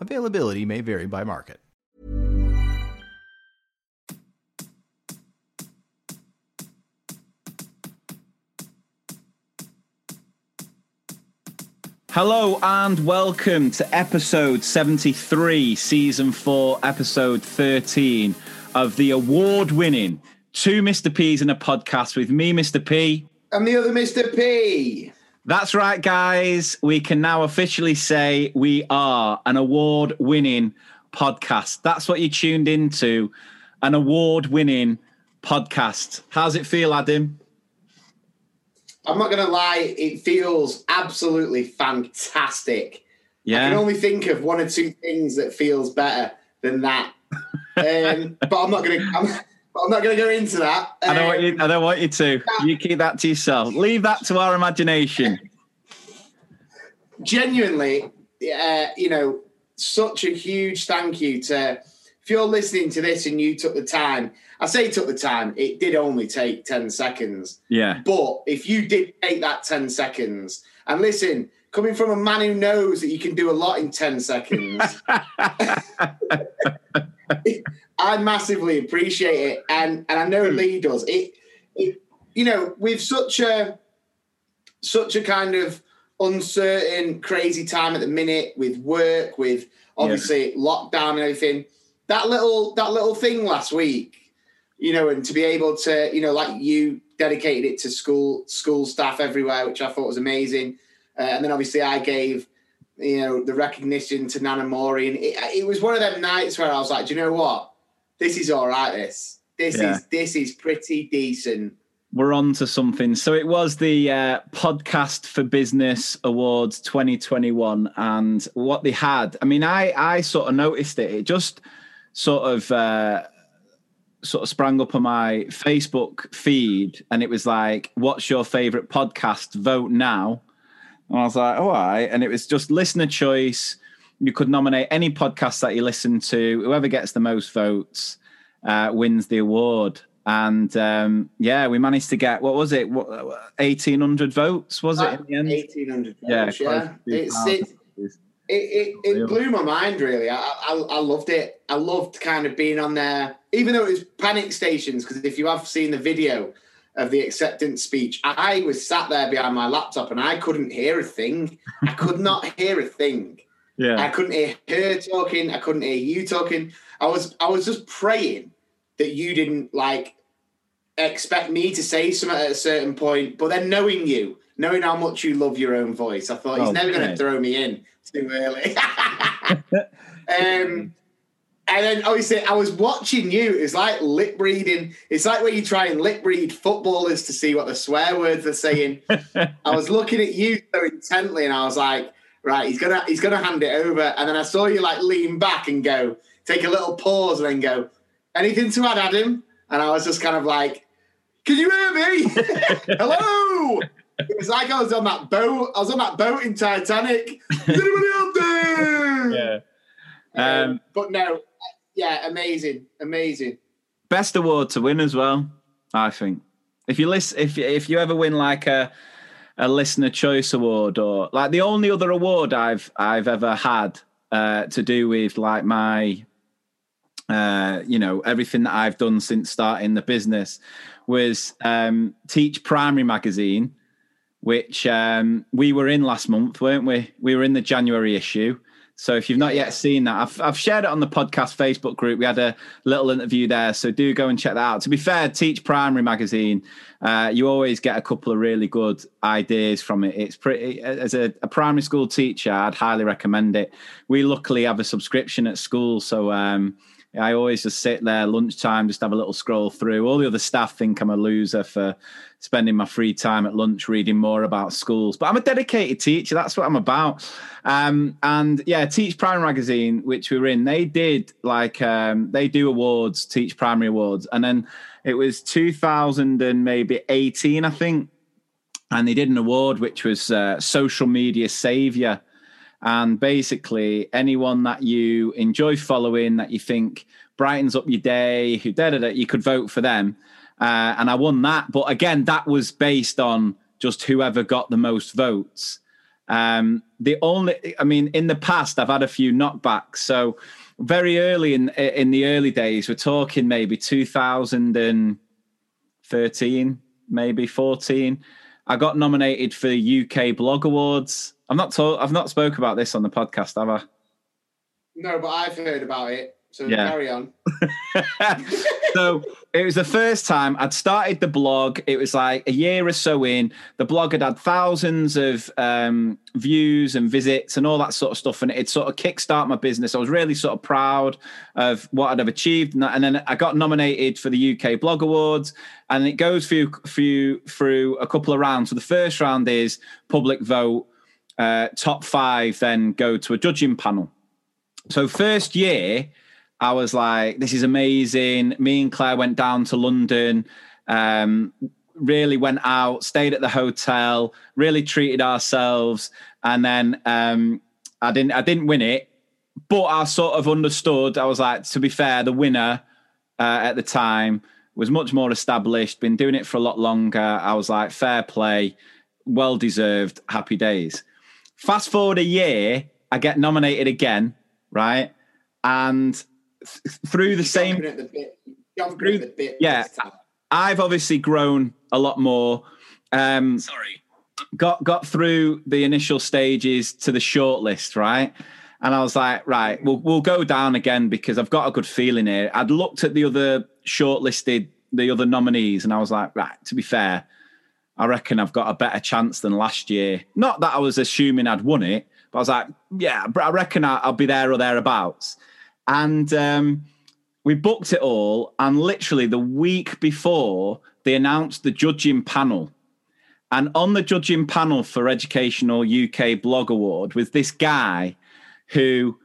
Availability may vary by market. Hello and welcome to episode 73, season 4, episode 13 of the award winning Two Mr. P's in a podcast with me, Mr. P. And the other Mr. P. That's right, guys. We can now officially say we are an award winning podcast. That's what you tuned into an award winning podcast. How's it feel, Adam? I'm not going to lie, it feels absolutely fantastic. Yeah. I can only think of one or two things that feels better than that. um, but I'm not going to. I'm, not going to go into that. I don't want you. Um, I don't want you to. You keep that to yourself. Leave that to our imagination. genuinely, uh, you know, such a huge thank you to if you're listening to this and you took the time. I say took the time. It did only take ten seconds. Yeah. But if you did take that 10 seconds, and listen, coming from a man who knows that you can do a lot in 10 seconds, I massively appreciate it. And and I know Lee does. It, it you know, with such a such a kind of uncertain, crazy time at the minute with work, with obviously lockdown and everything. That little that little thing last week, you know, and to be able to, you know, like you dedicated it to school school staff everywhere, which I thought was amazing. Uh, and then obviously I gave, you know, the recognition to Nana Maureen, and it, it was one of them nights where I was like, do you know what? This is all right. This this Yeah. is this is pretty decent. We're on to something. So it was the uh, Podcast for Business Awards 2021, and what they had. I mean, I I sort of noticed it. It just sort of uh, sort of sprang up on my Facebook feed, and it was like, "What's your favorite podcast? Vote now." And I was like, Oh, "All right," and it was just listener choice. You could nominate any podcast that you listen to. Whoever gets the most votes uh, wins the award. And um, yeah, we managed to get what was it? What eighteen hundred votes was it in the end? Eighteen hundred. Yeah, Yeah, yeah. It's it, it, it, it blew my mind really. I, I I loved it. I loved kind of being on there, even though it was panic stations. Because if you have seen the video of the acceptance speech, I was sat there behind my laptop and I couldn't hear a thing. I could not hear a thing. I couldn't hear her talking. I couldn't hear you talking. I was I was just praying that you didn't like expect me to say something at a certain point, but then knowing you, knowing how much you love your own voice, I thought he's Oh, never going to throw me in too early. um, and then obviously I was watching you. It's like lip reading. It's like when you try and lip read footballers to see what the swear words are saying. I was looking at you so intently, and I was like, right, he's gonna he's gonna hand it over. And then I saw you like lean back and go, take a little pause, and then go, anything to add, Adam? And I was just kind of like, can you hear me? Hello. It was like I was on that boat. I was on that boat in Titanic. Is anybody out there? yeah. Um, Um, but no, yeah, amazing, amazing. Best award to win as well. I think if you list, if if you ever win like a a listener choice award or like the only other award I've I've ever had uh, to do with like my uh, you know everything that I've done since starting the business was um, Teach Primary magazine, which um, we were in last month, weren't we? We were in the January issue. So if you've not yet seen that, I've, I've shared it on the podcast Facebook group. We had a little interview there, so do go and check that out. To be fair, Teach Primary magazine, uh, you always get a couple of really good ideas from it. It's pretty as a, a primary school teacher, I'd highly recommend it. We luckily have a subscription at school, so um, I always just sit there lunchtime, just have a little scroll through. All the other staff think I'm a loser for spending my free time at lunch reading more about schools. But I'm a dedicated teacher. That's what I'm about. Um, and yeah, Teach Primary Magazine, which we were in, they did like um, they do awards, Teach Primary Awards, and then it was 2000 and maybe 18, I think, and they did an award which was uh, Social Media Savior and basically, anyone that you enjoy following, that you think brightens up your day, who da da da, you could vote for them. Uh, and I won that. But again, that was based on just whoever got the most votes. Um, the only, I mean, in the past, I've had a few knockbacks. So very early in in the early days, we're talking maybe 2013, maybe 14. I got nominated for the UK Blog Awards. I've not told, I've not spoke about this on the podcast, have I? No, but I've heard about it. So yeah. carry on. so it was the first time I'd started the blog. It was like a year or so in. The blog had had thousands of um, views and visits and all that sort of stuff, and it sort of kickstart my business. I was really sort of proud of what I'd have achieved, and, and then I got nominated for the UK Blog Awards, and it goes through through through a couple of rounds. So the first round is public vote. Uh, top five then go to a judging panel. So first year I was like, this is amazing. Me and Claire went down to London, um, really went out, stayed at the hotel, really treated ourselves. And then um, I didn't I didn't win it, but I sort of understood. I was like, to be fair, the winner uh, at the time was much more established, been doing it for a lot longer. I was like, fair play, well deserved, happy days. Fast forward a year, I get nominated again, right? And through the same. The through, the yeah, I've obviously grown a lot more. Um, Sorry. Got got through the initial stages to the shortlist, right? And I was like, right, we'll we'll go down again because I've got a good feeling here. I'd looked at the other shortlisted, the other nominees, and I was like, right, to be fair, I reckon I've got a better chance than last year. Not that I was assuming I'd won it, but I was like, yeah, I reckon I'll be there or thereabouts. And um, we booked it all. And literally the week before, they announced the judging panel. And on the judging panel for Educational UK Blog Award was this guy who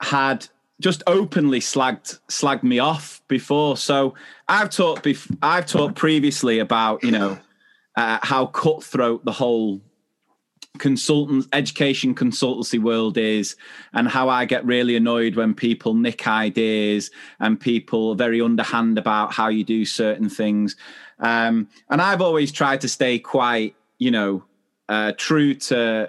had just openly slagged slagged me off before. So I've talked bef- I've talked previously about you know uh, how cutthroat the whole consultant education consultancy world is and how I get really annoyed when people nick ideas and people are very underhand about how you do certain things. Um, and I've always tried to stay quite, you know, uh, true to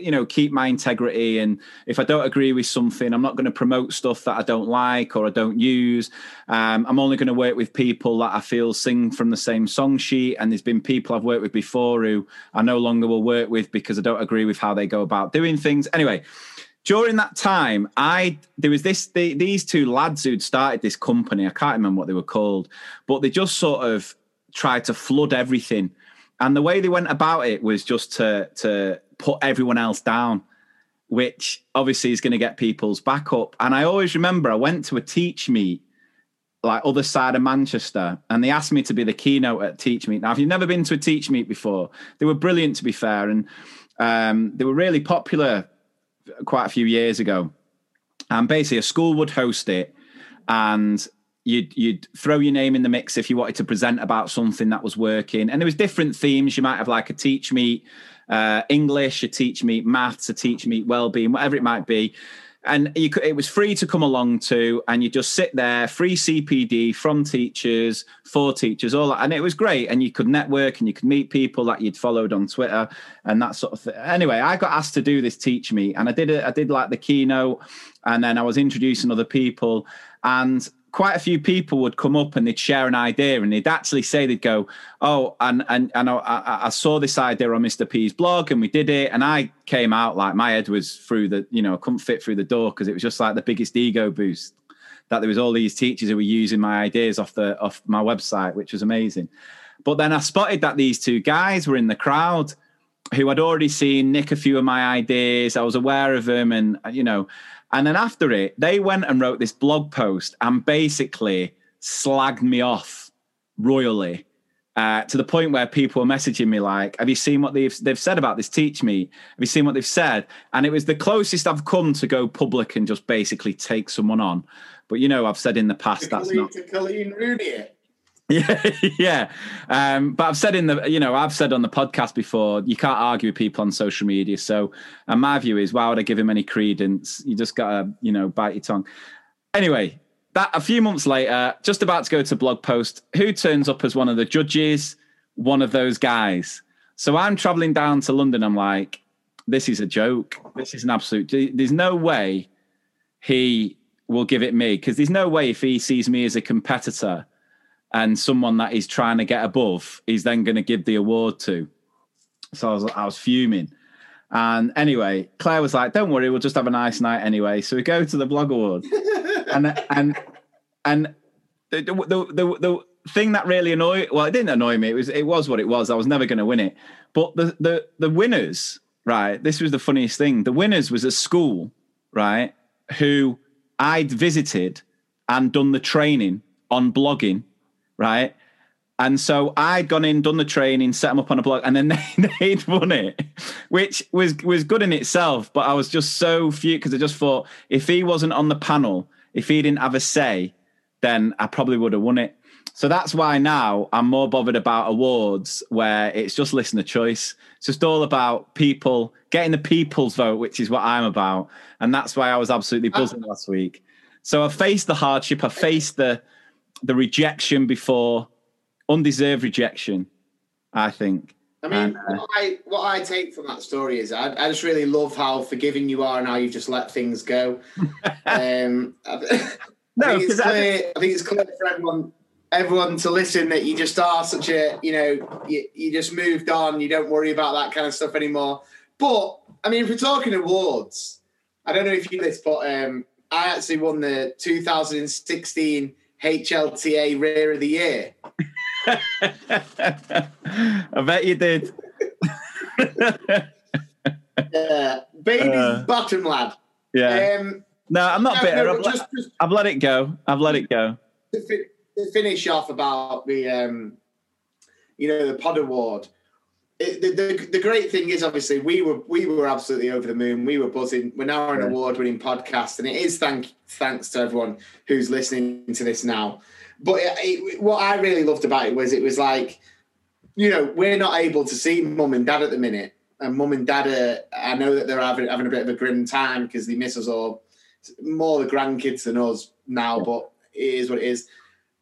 you know keep my integrity. And if i don't agree with something i'm not going to promote stuff that i don't like or i don't use. Um, i'm only going to work with people that i feel sing from the same song sheet. And there's been people i've worked with before who i no longer will work with because i don't agree with how they go about doing things. Anyway during that time i there was this the, these two lads who'd started this company i can't remember what they were called but they just sort of tried to flood everything and the way they went about it was just to to put everyone else down, which obviously is going to get people's back up. And I always remember I went to a teach meet like other side of Manchester, and they asked me to be the keynote at Teach Meet. Now, if you've never been to a Teach Meet before, they were brilliant to be fair, and um, they were really popular quite a few years ago. And basically, a school would host it, and you'd you'd throw your name in the mix if you wanted to present about something that was working. And there was different themes. You might have like a teach meet uh, english a teach meet maths a teach meet well-being whatever it might be. And you could, it was free to come along to and you just sit there free cpd from teachers for teachers all that. And it was great. And you could network and you could meet people that you'd followed on twitter and that sort of thing. Anyway i got asked to do this teach meet and i did it i did like the keynote and then i was introducing other people. And quite a few people would come up and they'd share an idea and they'd actually say they'd go oh and and, and I, I, saw this idea on mr p's blog and we did it. And i came out like my head was through the you know couldn't fit through the door because it was just like the biggest ego boost that there was all these teachers who were using my ideas off the off my website which was amazing. But then i spotted that these two guys were in the crowd who i'd already seen nick a few of my ideas. I was aware of them and you know And then after it, they went and wrote this blog post and basically slagged me off royally uh, to the point where people were messaging me like, "Have you seen what they've they've said about this teach meet? Have you seen what they've said?" And it was the closest I've come to go public and just basically take someone on. But you know, I've said in the past that's not. to Coleen Rooney. Yeah, yeah. Um, but I've said in the, you know, I've said on the podcast before, you can't argue with people on social media. So, and my view is, why would I give him any credence? You just gotta, you know, bite your tongue. Anyway, that a few months later, just about to go to blog post, who turns up as one of the judges? One of those guys. So I'm traveling down to London. I'm like, this is a joke. This is an absolute. There's no way he will give it me because there's no way if he sees me as a competitor and someone that he's trying to get above, he's then going to give the award to. So I was, I was fuming. And anyway, Claire was like, "Don't worry, we'll just have a nice night anyway." So we go to the blog award, and and and the, the the the thing that really annoyed well, it didn't annoy me. It was it was what it was. I was never going to win it. But the the the winners, right? This was the funniest thing. The winners was a school, right? Who I'd visited and done the training on blogging right? And so I'd gone in, done the training, set them up on a blog, and then they, they'd won it, which was was good in itself. But I was just so few because I just thought if he wasn't on the panel, if he didn't have a say, then I probably would have won it. So that's why now I'm more bothered about awards where it's just listener choice. It's just all about people getting the people's vote, which is what I'm about. And that's why I was absolutely uh, buzzing last week. So I faced the hardship, I faced the the rejection before undeserved rejection. I think. I mean, And, uh, what, I, what I take from that story is I, I just really love how forgiving you are and how you've just let things go. um, I, No, I think it's clear. I, think it's clear for everyone, everyone to listen that you just are such a, you know, you, you just moved on. You don't worry about that kind of stuff anymore. But I mean, if we're talking awards, I don't know if you know this, but um, I actually won the 2016 HLTA Rear of the Year. I bet you did. Uh, baby's Uh, bottom lad. Yeah. Um, No, I'm not no, bitter. no, I've, but let, just, just I've let it go. I've let it go. to, fi- to finish off about the, um, you know, the Pod Award. It, the, the, the great thing is, obviously, we were we were absolutely over the moon. We were buzzing. We're now an Yeah. award-winning podcast, and it is thank thanks to everyone who's listening to this now. But it, it, what I really loved about it was it was like, you know, we're not able to see mum and dad at the minute, and mum and dad are. I know that they're having having a bit of a grim time because they miss us all more the grandkids than us now, but it is what it is.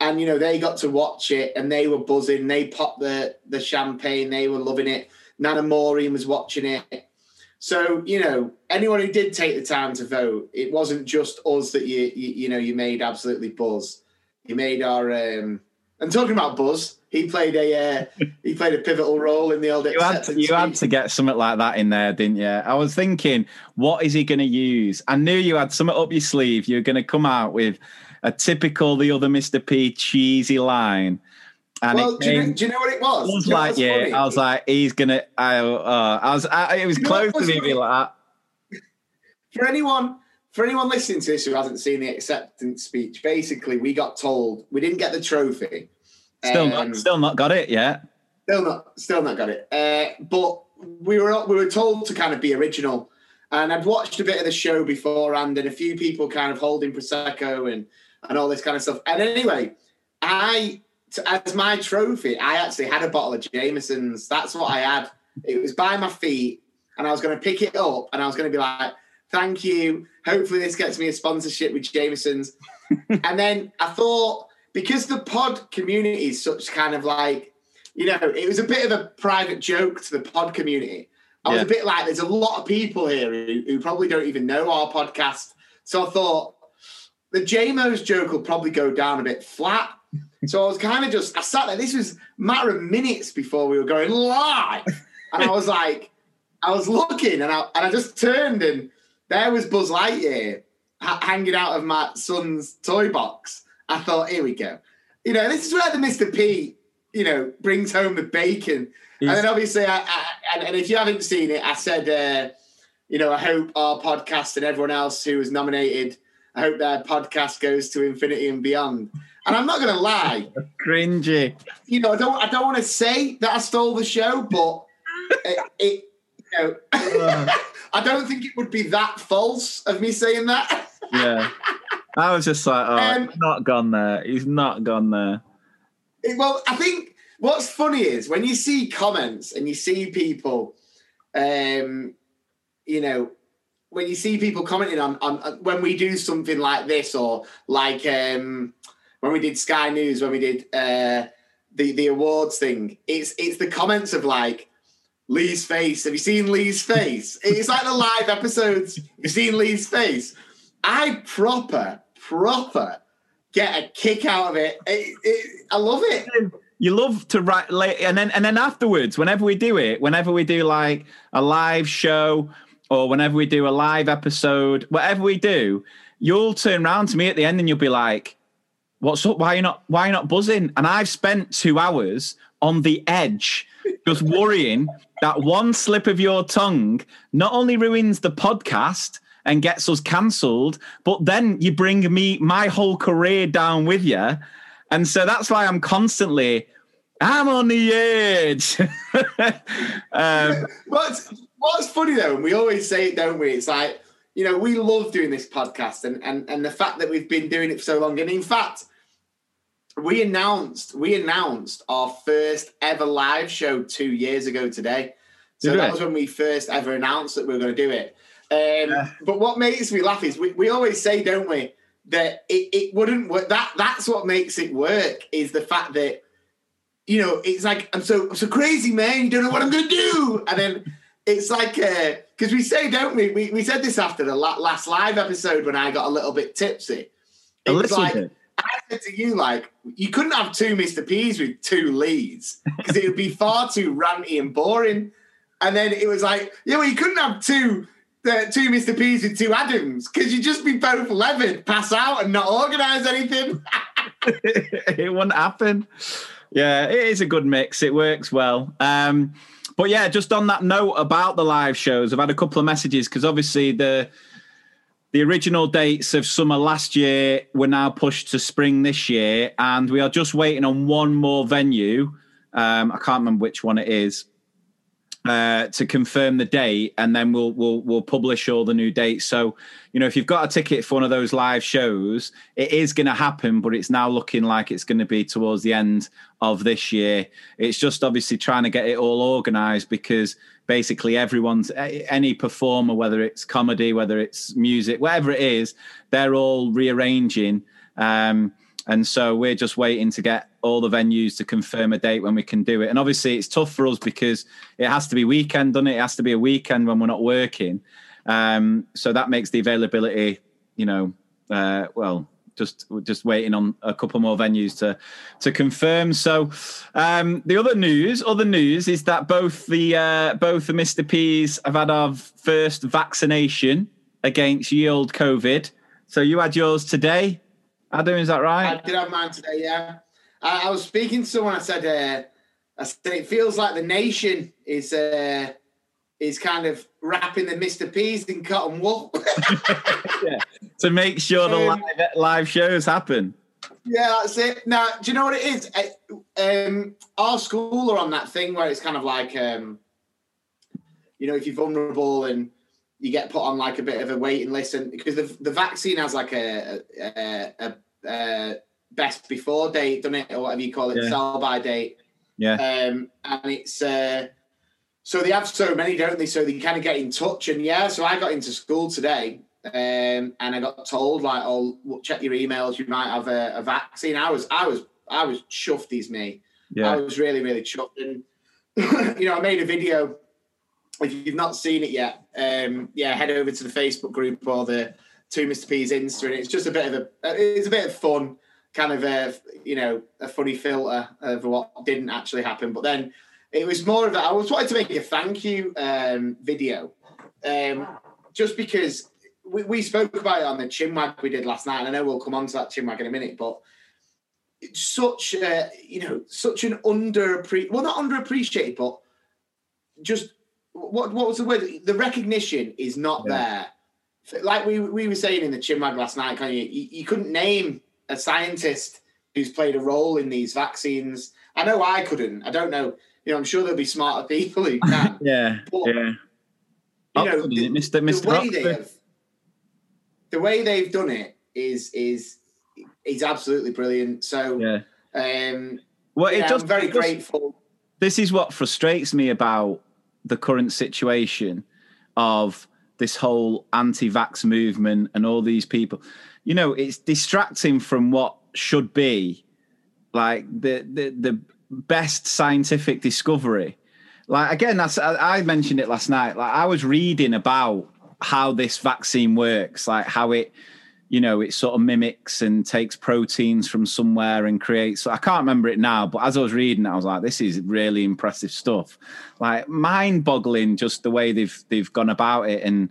And you know, they got to watch it and they were buzzing. They popped the the champagne. They were loving it. Nana Maureen was watching it. So you know, anyone who did take the time to vote, it wasn't just us that you you, you know you made absolutely buzz. You made our um, and talking about buzz, he played a uh, he played a pivotal role in the old. You had, to, you had to get something like that in there, didn't you? I was thinking, what is he going to use? I knew you had something up your sleeve. You were going to come out with a typical the other Mr. P cheesy line. And Well, do you, know, do you know what it was? I was Do you know like, yeah, funny? I was like, he's gonna. I, uh, I was. I, it was You close what to me being like that. for anyone for anyone listening to this who hasn't seen the acceptance speech, basically we got told we didn't get the trophy. Still Um, not, still not got it yet. still not, still not got it. Uh, but we were we were told to kind of be original, and I'd watched a bit of the show beforehand, and a few people kind of holding prosecco and and all this kind of stuff. And anyway, I as my trophy, I actually had a bottle of Jameson's. That's what I had. It was by my feet, and I was going to pick it up, and I was going to be like, "Thank you. Hopefully, this gets me a sponsorship with Jameson's." and then I thought because the pod community is such kind of like, you know, it was a bit of a private joke to the pod community. I was Yeah. a bit like, there's a lot of people here who, who probably don't even know our podcast. So I thought the JMO's joke will probably go down a bit flat. So I was kind of just, I sat there. This was a matter of minutes before we were going live. And I was like, I was looking and I, and I just turned and there was Buzz Lightyear ha- hanging out of my son's toy box. I thought, here we go. You know, this is where the Mr. P, you know, brings home the bacon. He's- and then obviously, I, I, and, and if you haven't seen it, I said, uh, you know, I hope our podcast and everyone else who was nominated, I hope their podcast goes to infinity and beyond. And I'm not going to lie, Cringy. you know, I don't, I don't want to say that I stole the show, but it, it you know, I don't think it would be that false of me saying that. Yeah. I was just like, oh, Um, not gone there. He's not gone there. It- well, I think what's funny is when you see comments and you see people, um, you know, when you see people commenting on, on when we do something like this or like um, when we did Sky News, when we did uh, the the awards thing, it's it's the comments of like Lee's face. Have you seen Lee's face? it's like the live episodes. Have you seen Lee's face? I proper proper get a kick out of it. It- it- I love it. You love to write and then and then afterwards, whenever we do it, whenever we do like a live show or whenever we do a live episode, whatever we do, you'll turn around to me at the end and you'll be like, "What's up? Why are you not? Why are you not buzzing?" And I've spent two hours on the edge, just worrying that one slip of your tongue not only ruins the podcast and gets us cancelled, but then you bring me my whole career down with you. And so that's why I'm constantly, I'm on the edge. um, What's What's funny though, and we always say it, don't we? It's like you know we love doing this podcast, and and and the fact that we've been doing it for so long, and in fact, we announced we announced our first ever live show two years ago today. So Did that was when we first ever announced that we were going to do it. Um, But what makes me laugh is we, we always say, don't we, that it, it wouldn't work. That that's what makes it work is the fact that you know it's like I'm so I'm so crazy, man. You don't know what I'm going to do, and then it's like because we say, don't we? we? We said this after the last live episode when I got a little bit tipsy. It was like bit. I said to you, like you couldn't have two Mr. P's with two leads because it would be far too ranty and boring. And then it was like, yeah, well, you couldn't have two. Uh, two Mr. P's with two Adams because you'd just be both levered, pass out, and not organise anything. it wouldn't happen. Yeah, it is a good mix. It works well. Um, but yeah, just on that note about the live shows, I've had a couple of messages because obviously the the original dates of summer last year were now pushed to spring this year, and we are just waiting on one more venue. Um, I can't remember which one it is uh, to confirm the date, and then we'll we'll we'll publish all the new dates. So, you know, if you've got a ticket for one of those live shows, it is going to happen, but it's now looking like it's going to be towards the end of this year. It's just obviously trying to get it all organised because basically everyone's any performer, whether it's comedy, whether it's music, whatever it is, they're all rearranging. Um, and so we're just waiting to get all the venues to confirm a date when we can do it. And obviously, it's tough for us because it has to be weekend, doesn't it? It has to be a weekend when we're not working. Um, so that makes the availability, you know, uh, well, just just waiting on a couple more venues to to confirm. So um, the other news, other news is that both the uh, both the Mr. P's have had our first vaccination against ye old COVID. So you had yours today, Adam. Is that right? I did have mine today, yeah. I, I was speaking to someone. I said, uh, I said it feels like the nation is uh, is kind of wrapping the Mr. P's in cotton wool. to make sure the Um, live, live shows happen. yeah, that's it. Now, do you know what it is? I, um, our school are on that thing where it's kind of like, um, you know, if you're vulnerable and you get put on like a bit of a waiting list, and because the, the vaccine has like a, a, a, a best before date, doesn't it, or whatever you call it, Yeah. sell by date. Yeah. Um, and it's uh, so they have so many, don't they? So they kind of get in touch. And yeah, so I got into school today, um, and I got told like, "Oh, well, check your emails. You might have a, a vaccine." I was, I was, I was chuffed as me. Yeah. I was really, really chuffed. And you know, I made a video. If you've not seen it yet, um, yeah, head over to the Facebook group or the Two Mr. P's Insta, and it's just a bit of a, it's a bit of fun, kind of a, you know, a funny filter of what didn't actually happen. But then it was more of a, I was wanting to make a thank you um, video, um, just because we, we spoke about it on the chinwag we did last night, and I know we'll come on to that chinwag in a minute, but it's such a, you know, such an underappreciated, well, not underappreciated, but just what what was the word? The recognition is not Yeah. there. Like we we were saying in the chinwag last night, can you, you? You couldn't name a scientist who's played a role in these vaccines. I know I couldn't. I don't know. You know, I'm sure there'll be smarter people who can. Yeah, But, yeah. you know, Oxford, the, Mr. the Mr. way they have, the way they've done it is is is absolutely brilliant. So, Yeah. um, Well, yeah, it just I'm very it just- grateful. this is what frustrates me about the current situation of this whole anti-vax movement and all these people. You know it's distracting from what should be like the the, the best scientific discovery. Like again that's I, I mentioned it last night. Like i was reading about how this vaccine works like how it you know, it sort of mimics and takes proteins from somewhere and creates. I can't remember it now, but as I was reading, I was like, "This is really impressive stuff." Like mind-boggling, just the way they've they've gone about it, and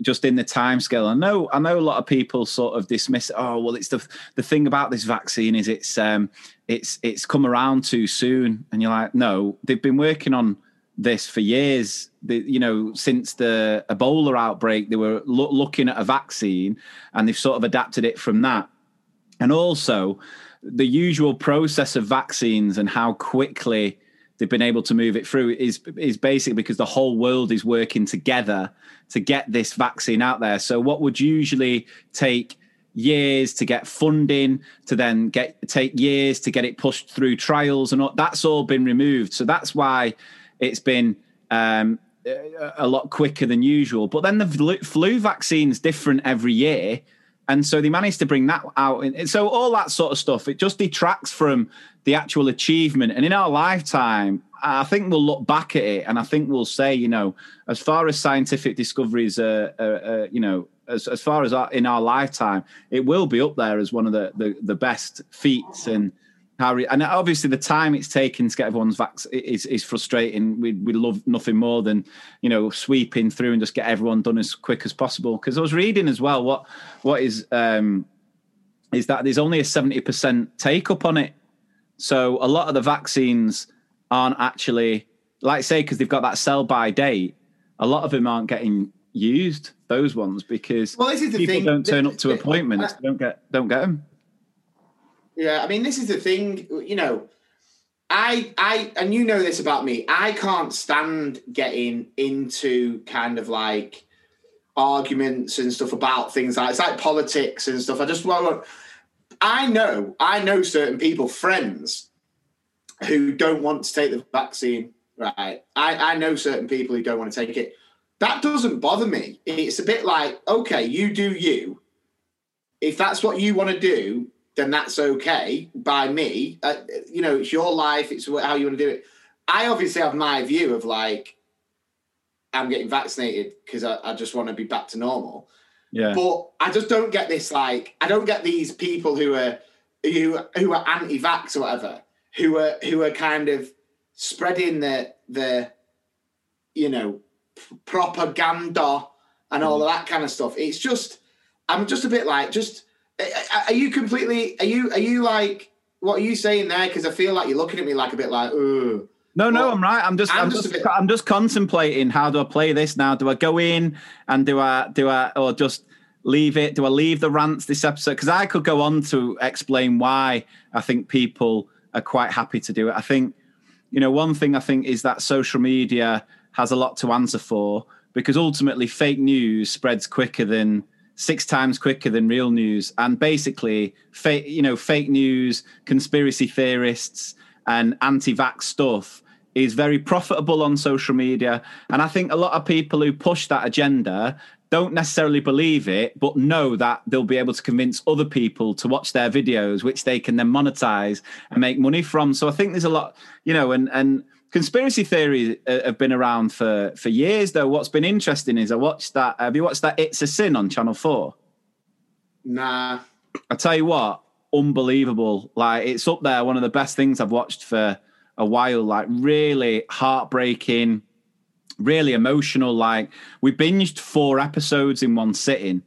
just in the time scale. I know, I know, a lot of people sort of dismiss. Oh, well, it's the the thing about this vaccine is it's um it's it's come around too soon, and you're like, no, they've been working on this for years. The, you know, since the Ebola outbreak, they were loo- looking at a vaccine, and they've sort of adapted it from that. And also, the usual process of vaccines and how quickly they've been able to move it through is is basically because the whole world is working together to get this vaccine out there. So, what would usually take years to get funding to then get take years to get it pushed through trials and all, that's all been removed so that's why it's been um, a- lot quicker than usual. But then the flu, flu vaccine's different every year. And so they managed to bring that out and so all that sort of stuff it just detracts from the actual achievement. And in our lifetime i think we'll look back at it and i think we'll say you know as far as scientific discoveries are, are, are you know as, as far as our, in our lifetime it will be up there as one of the the, the best feats. And how re- and obviously the time it's taken to get everyone's vax is is frustrating. We we love nothing more than you know sweeping through and just get everyone done as quick as possible. Because I was reading as well what what is um is that there's only a seventy percent take up on it. So a lot of the vaccines aren't actually like say because they've got that sell by date. A lot of them aren't getting used. Those ones because Well, this is the people thing. don't turn up to appointments. Don't get don't get them. Yeah, I mean, this is the thing. You know, I, I, and you know this about me. I can't stand getting into kind of like arguments and stuff about things like it's like politics and stuff. I just want. I know, I know certain people, friends, who don't want to take the vaccine. Right, I, I know certain people who don't want to take it. That doesn't bother me. It's a bit like, okay, you do you. If that's what you want to do, then that's okay by me. Uh, you know, it's your life. It's how you want to do it. I obviously have my view of like, I'm getting vaccinated because I, I just want to be back to normal. Yeah. But I just don't get this. Like, I don't get these people who are who who are anti-vax or whatever, who are who are kind of spreading the the you know propaganda and all of that kind of stuff. It's just I'm just a bit like just are- you completely are you are you like what are you saying there? Because I feel like you're looking at me like a bit like, oh, No, no, Well, I'm right. I'm just, I'm, I'm just, just I'm just contemplating how do I play this now? Do I go in and do I, do I, or just leave it? Do I leave the rants this episode? Because I could go on to explain why I think people are quite happy to do it. I think, you know, one thing I think is that social media has a lot to answer for because ultimately fake news spreads quicker than six times quicker than real news. And basically fake you know fake news conspiracy theorists and anti-vax stuff is very profitable on social media. And i think a lot of people who push that agenda don't necessarily believe it but know that they'll be able to convince other people to watch their videos which they can then monetize and make money from. So i think there's a lot you know and and conspiracy theories uh, have been around for for years though what's been interesting is i watched that have you watched that it's a sin on channel 4 nah. I tell you what, unbelievable. Like it's up there, one of the best things I've watched for a while. Like really heartbreaking, really emotional. Like we binged four episodes in one sitting.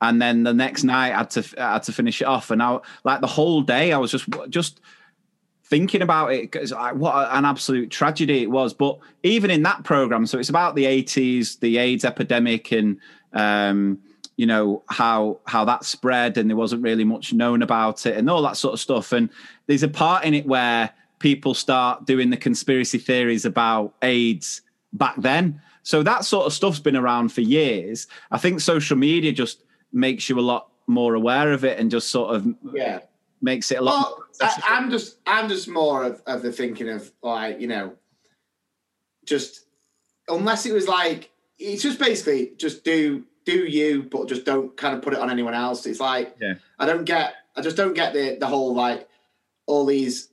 And then the next night I had to I had to finish it off. And I like the whole day I was just just thinking about it because what an absolute tragedy it was. But even in that program, so it's about the 80s, the AIDS epidemic, and um, you know how how that spread, and there wasn't really much known about it, and all that sort of stuff. And there's a part in it where people start doing the conspiracy theories about AIDS back then. So that sort of stuff's been around for years. I think social media just makes you a lot more aware of it and just sort of yeah makes it a lot. Well, I, am just I'm just more of, of the thinking of like you know, just unless it was like it's just basically just do do you, but just don't kind of put it on anyone else. It's like yeah. I don't get I just don't get the the whole like all these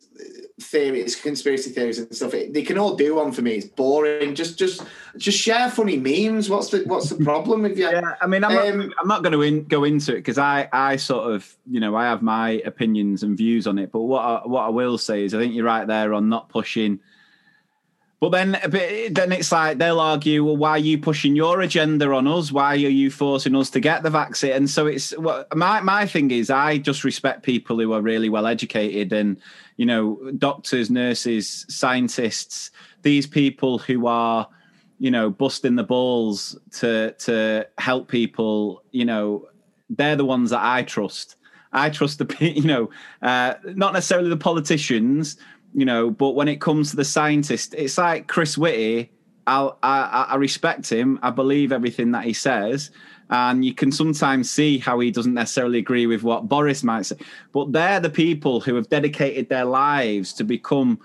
theories, conspiracy theories and stuff, they can all do one for me. It's boring. Just, just, just share funny memes. What's the What's the problem with you? Yeah, I mean, I'm um, not, I'm not going to in, go into it because I, I sort of, you know, I have my opinions and views on it. But what I, what I will say is, I think you're right there on not pushing. But then, but then it's like they'll argue, well, why are you pushing your agenda on us? Why are you forcing us to get the vaccine? And so it's what my my thing is. I just respect people who are really well educated and you know, doctors, nurses, scientists, these people who are, you know, busting the balls to to help people, you know, they're the ones that I trust. I trust the, you know, uh, not necessarily the politicians, you know, but when it comes to the scientists, it's like Chris Whitty. I'll, I, I respect him. I believe everything that he says and you can sometimes see how he doesn't necessarily agree with what Boris might say. But they're the people who have dedicated their lives to become,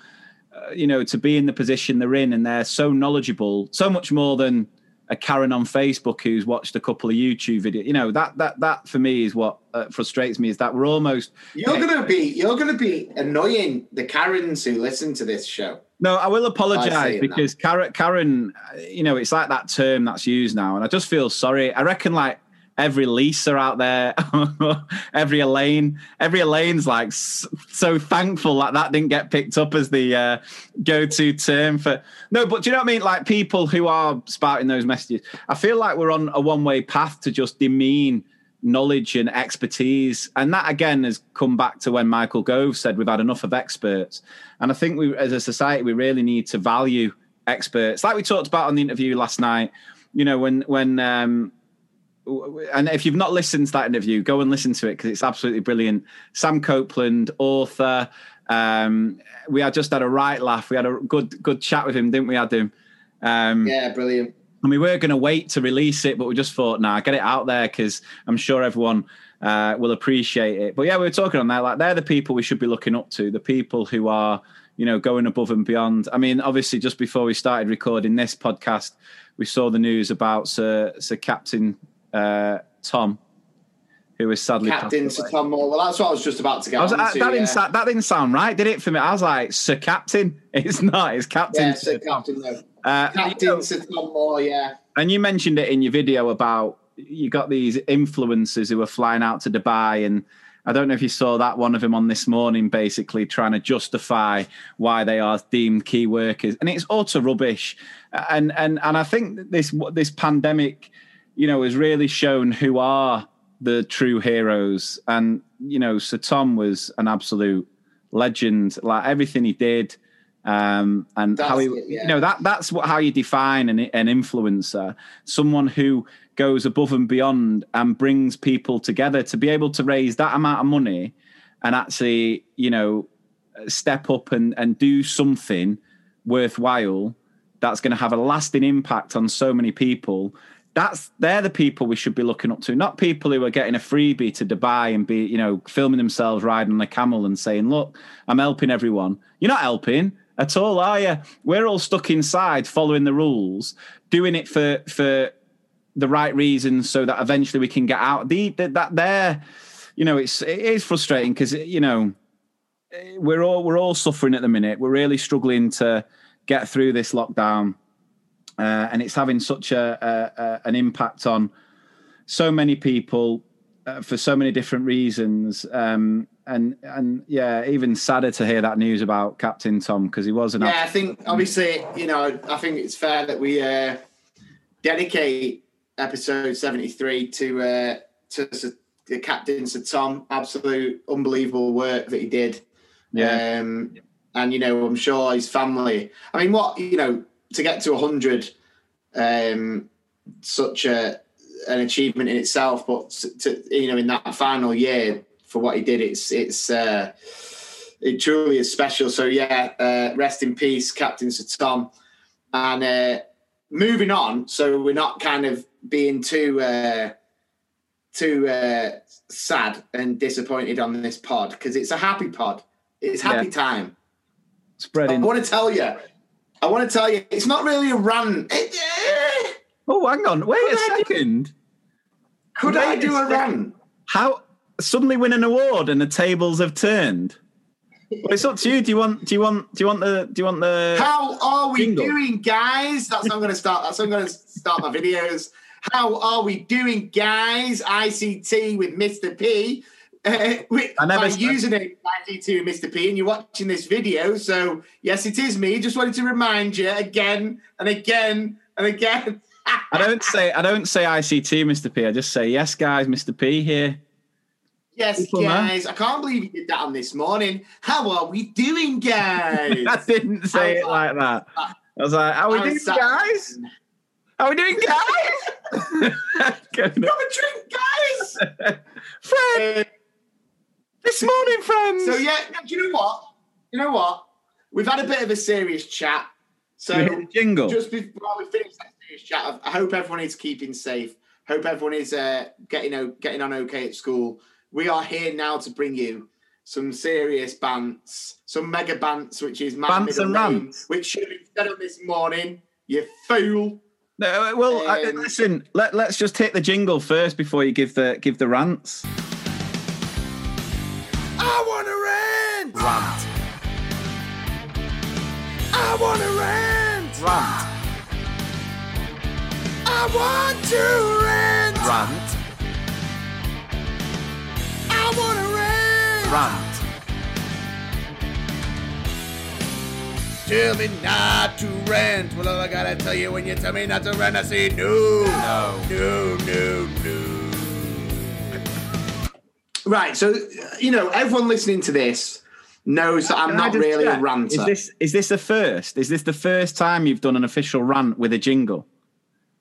uh, you know, to be in the position they're in, and they're so knowledgeable, so much more than a Karen on Facebook who's watched a couple of YouTube videos. You know, that that that for me is what uh, frustrates me is that we're almost you're gonna be you're gonna be annoying the Karens who listen to this show. No, I will apologise because Karen, Karen, you know, it's like that term that's used now, and I just feel sorry. I reckon like every Lisa out there, every Elaine, every Elaine's like so thankful that that didn't get picked up as the uh, go-to term for no. But do you know what I mean? Like people who are spouting those messages, I feel like we're on a one-way path to just demean knowledge and expertise. And that again has come back to when Michael Gove said we've had enough of experts. And I think we, as a society, we really need to value experts, like we talked about on the interview last night. You know, when when um, and if you've not listened to that interview, go and listen to it because it's absolutely brilliant. Sam Copeland, author. Um, we had just had a right laugh. We had a good good chat with him, didn't we, Adam? Um, yeah, brilliant and we were going to wait to release it, but we just thought, nah, get it out there because I'm sure everyone uh, will appreciate it. But yeah, we were talking on that. Like they're the people we should be looking up to, the people who are, you know, going above and beyond. I mean, obviously, just before we started recording this podcast, we saw the news about Sir, Sir Captain uh, Tom, who was sadly Captain Sir Tom Moore. Well, that's what I was just about to get. Was, that, that, didn't, that didn't sound right, did it? For me, I was like Sir Captain. It's not. It's Captain. Yeah, Sir, Captain. No. Uh, Captain you know, Tom Moore. Yeah. And you mentioned it in your video about you got these influencers who were flying out to Dubai and I don't know if you saw that one of them on this morning, basically trying to justify why they are deemed key workers, and it's utter rubbish. And and and I think this this pandemic, you know, has really shown who are the true heroes. And you know, Sir Tom was an absolute legend. Like everything he did, um, and that's how he, it, yeah. you know, that that's what how you define an, an influencer, someone who goes above and beyond and brings people together to be able to raise that amount of money and actually, you know, step up and and do something worthwhile that's going to have a lasting impact on so many people that's they're the people we should be looking up to, not people who are getting a freebie to Dubai and be, you know, filming themselves riding on a camel and saying, "Look, I'm helping everyone." You're not helping at all, are you? We're all stuck inside, following the rules, doing it for for the right reasons, so that eventually we can get out. The, the that there, you know, it's it is frustrating because you know eh, we're all we're all suffering at the minute. We're really struggling to get through this lockdown uh, and it's having such a, a, a, an impact on so many people uh, for so many different reasons. Um, and and yeah, even sadder to hear that news about Captain Tom because he was an. Yeah, I think obviously you know I think it's fair that we uh, dedicate episode seventy three to uh, to the Captain Sir Tom. Absolute unbelievable work that he did. Yeah. Um, and you know, I'm sure his family. I mean, what you know, to get to hundred, um, such a an achievement in itself. But to, you know, in that final year for what he did, it's it's uh, it truly is special. So yeah, uh, rest in peace, Captain Sir Tom. And uh, moving on, so we're not kind of being too uh, too uh, sad and disappointed on this pod because it's a happy pod. It's happy yeah. time. Spreading. I want to tell you. I want to tell you. It's not really a rant. It, uh, oh, hang on. Wait a second. could Wait I do a, a rant? How suddenly win an award and the tables have turned? Well, it's up to you. Do you want? Do you want? Do you want the? Do you want the? How are we jingle? doing, guys? That's how I'm going to start. That's how I'm going to start my videos. How are we doing, guys? ICT with Mr. P. Uh, with I never my username ICT with Mr. P, and you're watching this video. So yes, it is me. Just wanted to remind you again and again and again. I don't say I don't say ICT, Mr. P. I just say yes, guys, Mr. P here. Yes, guys. I can't believe you did that on this morning. How are we doing, guys? I didn't say it like that. I was like, "How are we doing, guys? How are we doing, guys? Have a drink, guys. Friend, uh, this morning, friends. So yeah, do you know what? You know what? We've had a bit of a serious chat. So jingle. Just before we finish that serious chat, I hope everyone is keeping safe. Hope everyone is uh, getting getting on okay at school we are here now to bring you some serious bants, some mega bants, which is my bants and name, rants. which should have been said on this morning. You fool. No, uh, well, um, uh, listen. Let, let's just hit the jingle first before you give the give the rants. Rant. Rant. I want to rant. Rant. I want to rant. Rant. I wanna rant. rant. Tell me not to rant. Well, all I gotta tell you when you tell me not to rant, I say no. No. No, no, no. Right, so, you know, everyone listening to this knows that I'm not really check? a ranter. Is this, is this the first? Is this the first time you've done an official rant with a jingle?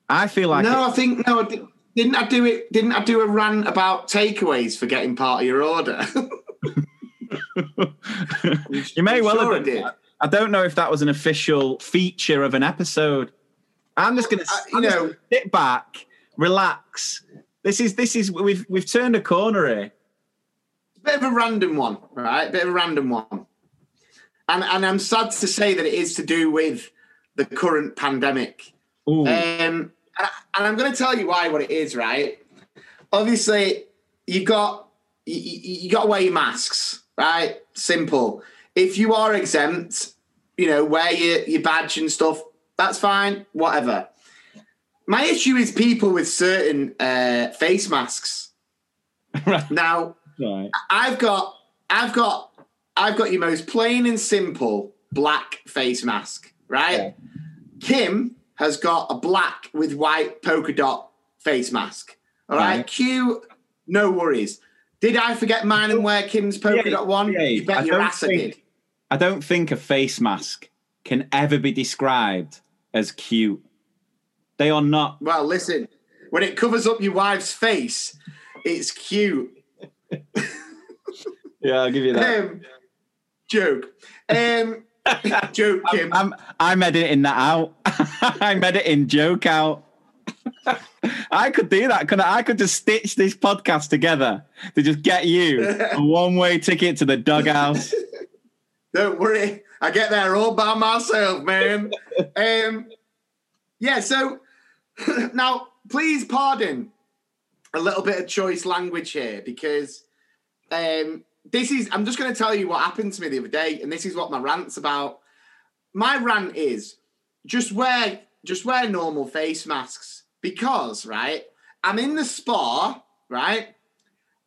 I feel like. No, it, I think, no, didn't I do it? Didn't I do a rant about takeaways for getting part of your order? you may well sure have did. I don't know if that was an official feature of an episode. I'm just going to, uh, you know, sit back, relax. This is this is we've we've turned a corner here. Bit of a random one, right? Bit of a random one, and and I'm sad to say that it is to do with the current pandemic. Um, and I'm going to tell you why what it is, right? Obviously, you got you, you got to wear your masks, right? Simple. If you are exempt, you know, wear your, your badge and stuff. That's fine. Whatever. My issue is people with certain uh, face masks. right. Now, right. I've got, I've got, I've got your most plain and simple black face mask, right? Yeah. Kim has got a black with white polka dot face mask. All right, right. Q, no worries. Did I forget mine and wear Kim's polka yeah, dot one? Yeah, you bet I your ass think, I did. I don't think a face mask can ever be described as cute. They are not. Well, listen, when it covers up your wife's face, it's cute. yeah, I'll give you that. Um, joke. Um, joke, Kim. I'm, I'm editing that out. I'm editing joke out. I could do that. Could I? I could just stitch this podcast together to just get you a one-way ticket to the dughouse. Don't worry, I get there all by myself, man. um, yeah. So now, please pardon a little bit of choice language here because um, this is I'm just going to tell you what happened to me the other day, and this is what my rant's about. My rant is just wear just wear normal face masks because right, I'm in the spa right,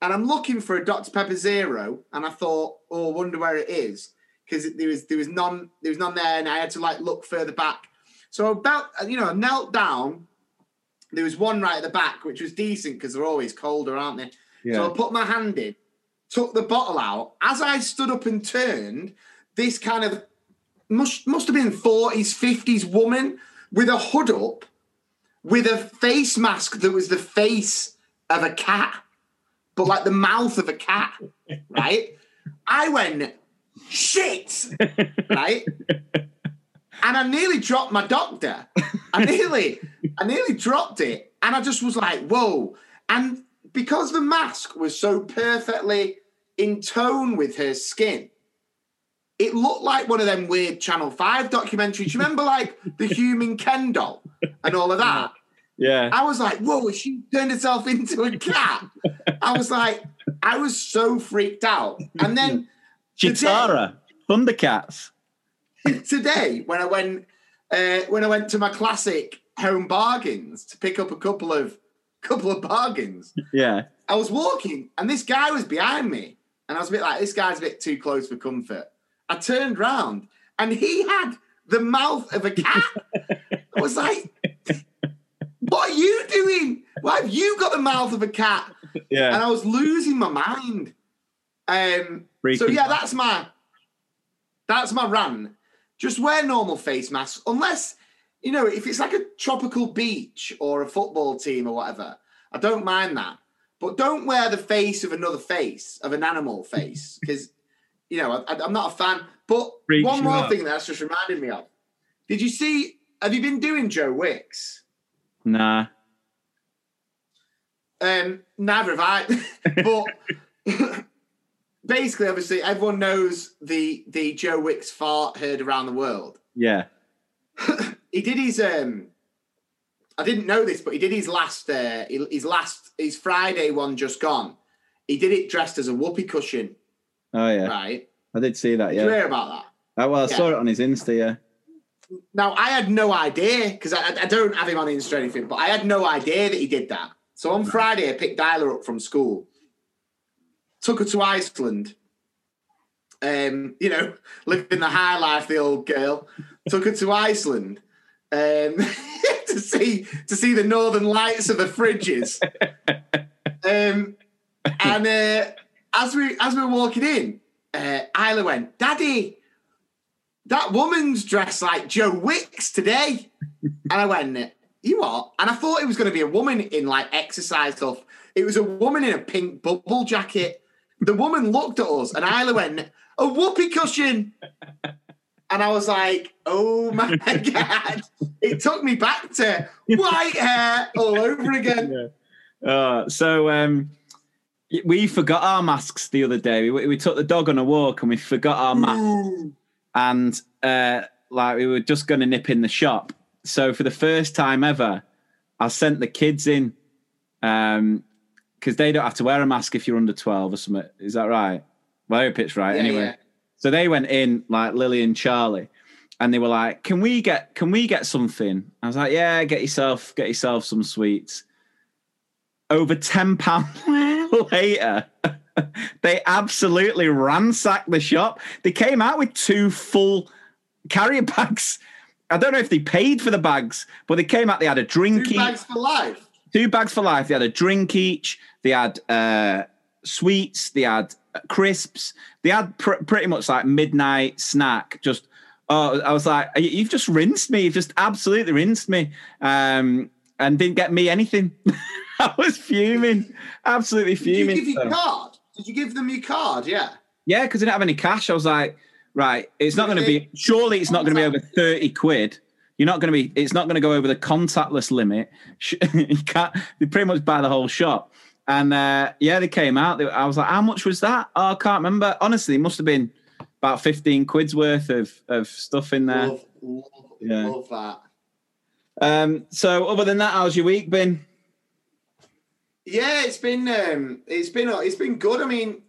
and I'm looking for a Dr Pepper Zero, and I thought, oh, wonder where it is because there was there was none there was none there, and I had to like look further back. So about you know knelt down. There was one right at the back, which was decent because they're always colder, aren't they? Yeah. So I put my hand in took the bottle out. As I stood up and turned, this kind of must must have been 40s, 50s woman with a hood up, with a face mask that was the face of a cat, but like the mouth of a cat, right? I went, shit, right? And I nearly dropped my doctor. I nearly, I nearly dropped it. And I just was like, whoa. And because the mask was so perfectly in tone with her skin, it looked like one of them weird Channel 5 documentaries. You remember like the human Ken doll and all of that? Yeah. I was like, whoa, she turned herself into a cat. I was like, I was so freaked out. And then Cheetara, Thundercats. today when I went uh, when I went to my classic home bargains to pick up a couple of couple of bargains, Yeah. I was walking and this guy was behind me, and I was a bit like, this guy's a bit too close for comfort. I turned round and he had the mouth of a cat. I was like, what are you doing? Why have you got the mouth of a cat? Yeah. And I was losing my mind. Um, so yeah, that's my that's my rant. Just wear normal face masks, unless you know if it's like a tropical beach or a football team or whatever. I don't mind that, but don't wear the face of another face of an animal face because you know I, I'm not a fan. But Freaks one more out. thing that's just reminded me of. Did you see? Have you been doing Joe Wicks? Nah. Um, neither have I. but basically, obviously, everyone knows the the Joe Wicks fart heard around the world. Yeah. He did his um. I didn't know this, but he did his last uh, his last his Friday one just gone. He did it dressed as a whoopee cushion, Oh yeah. right? I did see that. Did you Yeah. hear about that? Oh, well, I Yeah. saw it on his Insta. Yeah. Now I had no idea because I, I don't have him on Insta or anything, but I had no idea that he did that. So on Friday, I picked Isla up from school, took her to Iceland. Um, you know, living the high life, the old girl. took her to Iceland um, to see to see the northern lights of the fridges. Um, and uh, as we as we were walking in, uh, Isla went, "Daddy, that woman's dressed like Joe Wicks today. and I went, you what? And I thought it was going to be a woman in like exercise stuff. It was a woman in a pink bubble jacket. The woman looked at us and Isla went, a whoopee cushion. And I was like, oh my God. It took me back to white hair all over again. Uh, so um, we forgot our masks the other day. We, we took the dog on a walk and we forgot our mask. And uh, like we were just going to nip in the shop. So for the first time ever, I sent the kids in because they don't have to wear a mask if you're under twelve or something. Is that right? Well, I hope it's right. Yeah, anyway, yeah. so they went in like Lily and Charlie, and they were like, "Can we get? Can we get something?" I was like, "Yeah, get yourself, get yourself some sweets." Over ten pound later, they absolutely ransacked the shop. They came out with two full carrier bags. I don't know if they paid for the bags, but they came out. They had a drink Two bags for life. Two bags for life. They had a drink each. They had uh, sweets. They had crisps. They had pr- pretty much like midnight snack. Just oh, I was like, "You- you've just rinsed me. You've just absolutely rinsed me, um, and didn't get me anything. I was fuming, absolutely fuming. Did you give your So- card? Did you give them your card? Yeah. yeah, because I didn't have any cash. I was like, right, it's not going to be. Surely it's not going to be over thirty quid. You're not going to be. It's not going to go over the contactless limit. You can't. They pretty much buy the whole shop. And uh, yeah, they came out. They, I was like, how much was that? Oh, I can't remember. Honestly, it must have been about fifteen quid's worth of of stuff in there. Love, love, Yeah. love that. Um, so other than that, how's your week been? Yeah, it's been um, it's been it's been good. I mean,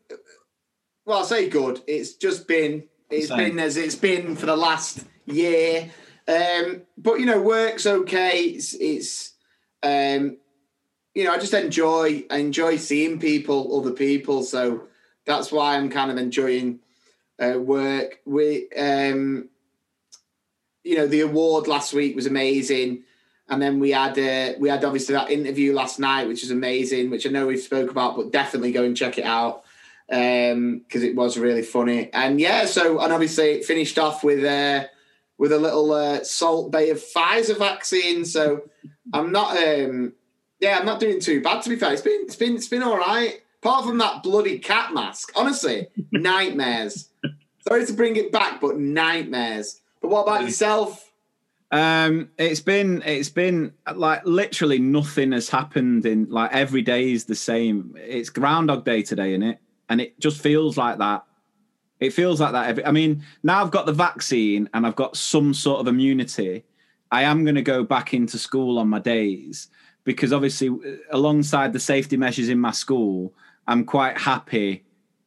well, I say good. It's just been it's Same. been as it's been for the last year. Um, but you know, work's okay. It's it's um, you know, I just enjoy I enjoy seeing people, other people. So that's why I'm kind of enjoying uh, work. We um, you know, the award last week was amazing. And then we had uh, we had obviously that interview last night, which is amazing, which I know we've spoke about, but definitely go and check it out. Um because it was really funny. And yeah, so and obviously it finished off with uh, with a little uh, Salt Bae of Pfizer vaccine. So I'm not, um, yeah, I'm not doing too bad to be fair. It's been it's been it's been all right. Apart from that bloody cat mask, honestly, nightmares. Sorry to bring it back, but nightmares. But what about yourself? Um, it's been it's been like literally nothing has happened in like every day is the same. It's Groundhog Day today, isn't it? And it just feels like that. It feels like that. Every, I mean, now I've got the vaccine and I've got some sort of immunity. I am going to go back into school on my days because obviously, alongside the safety measures in my school, I'm quite happy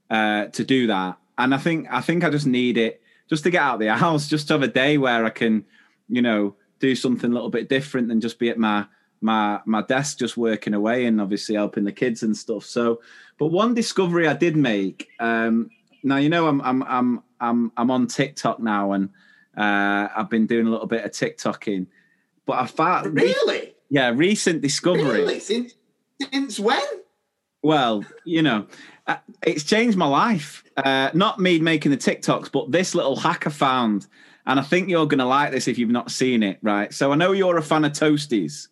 uh, to do that. And I think I think I just need it just to get out of the house, just to have a day where I can, you know, do something a little bit different than just be at my my my desk just working away and obviously helping the kids and stuff. So, but one discovery I did make. Um, now you know I'm I'm I'm I'm I'm on TikTok now and uh, I've been doing a little bit of TikToking, but I found really, yeah, recent discovery. Really? Since since when? Well, you know, uh, it's changed my life. Uh, not me making the TikToks, but this little hack I found. And I think you're going to like this if you've not seen it, right? So I know you're a fan of Toasties,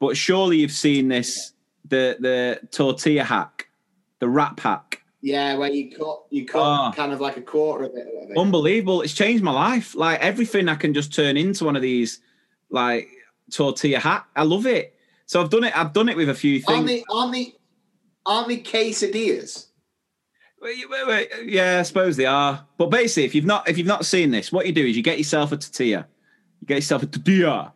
but surely you've seen this the the tortilla hack, the wrap hack. Yeah, where you cut you cut oh, kind of like a quarter of it. it. Unbelievable! It's changed my life. Like everything, I can just turn into one of these like tortilla hat. I love it. So I've done it. I've done it with a few things. On the on the they quesadillas? Yeah, I suppose they are. But basically, if you've not if you've not seen this, what you do is you get yourself a tortilla. You get yourself a tortilla,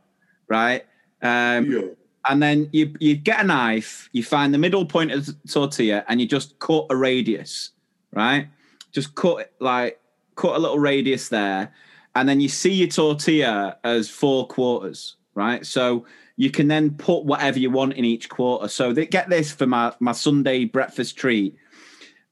right? Um, yeah. And then you you get a knife. You find the middle point of the tortilla, and you just cut a radius, right? Just cut like cut a little radius there, and then you see your tortilla as four quarters, right? So you can then put whatever you want in each quarter. So they get this for my my Sunday breakfast treat.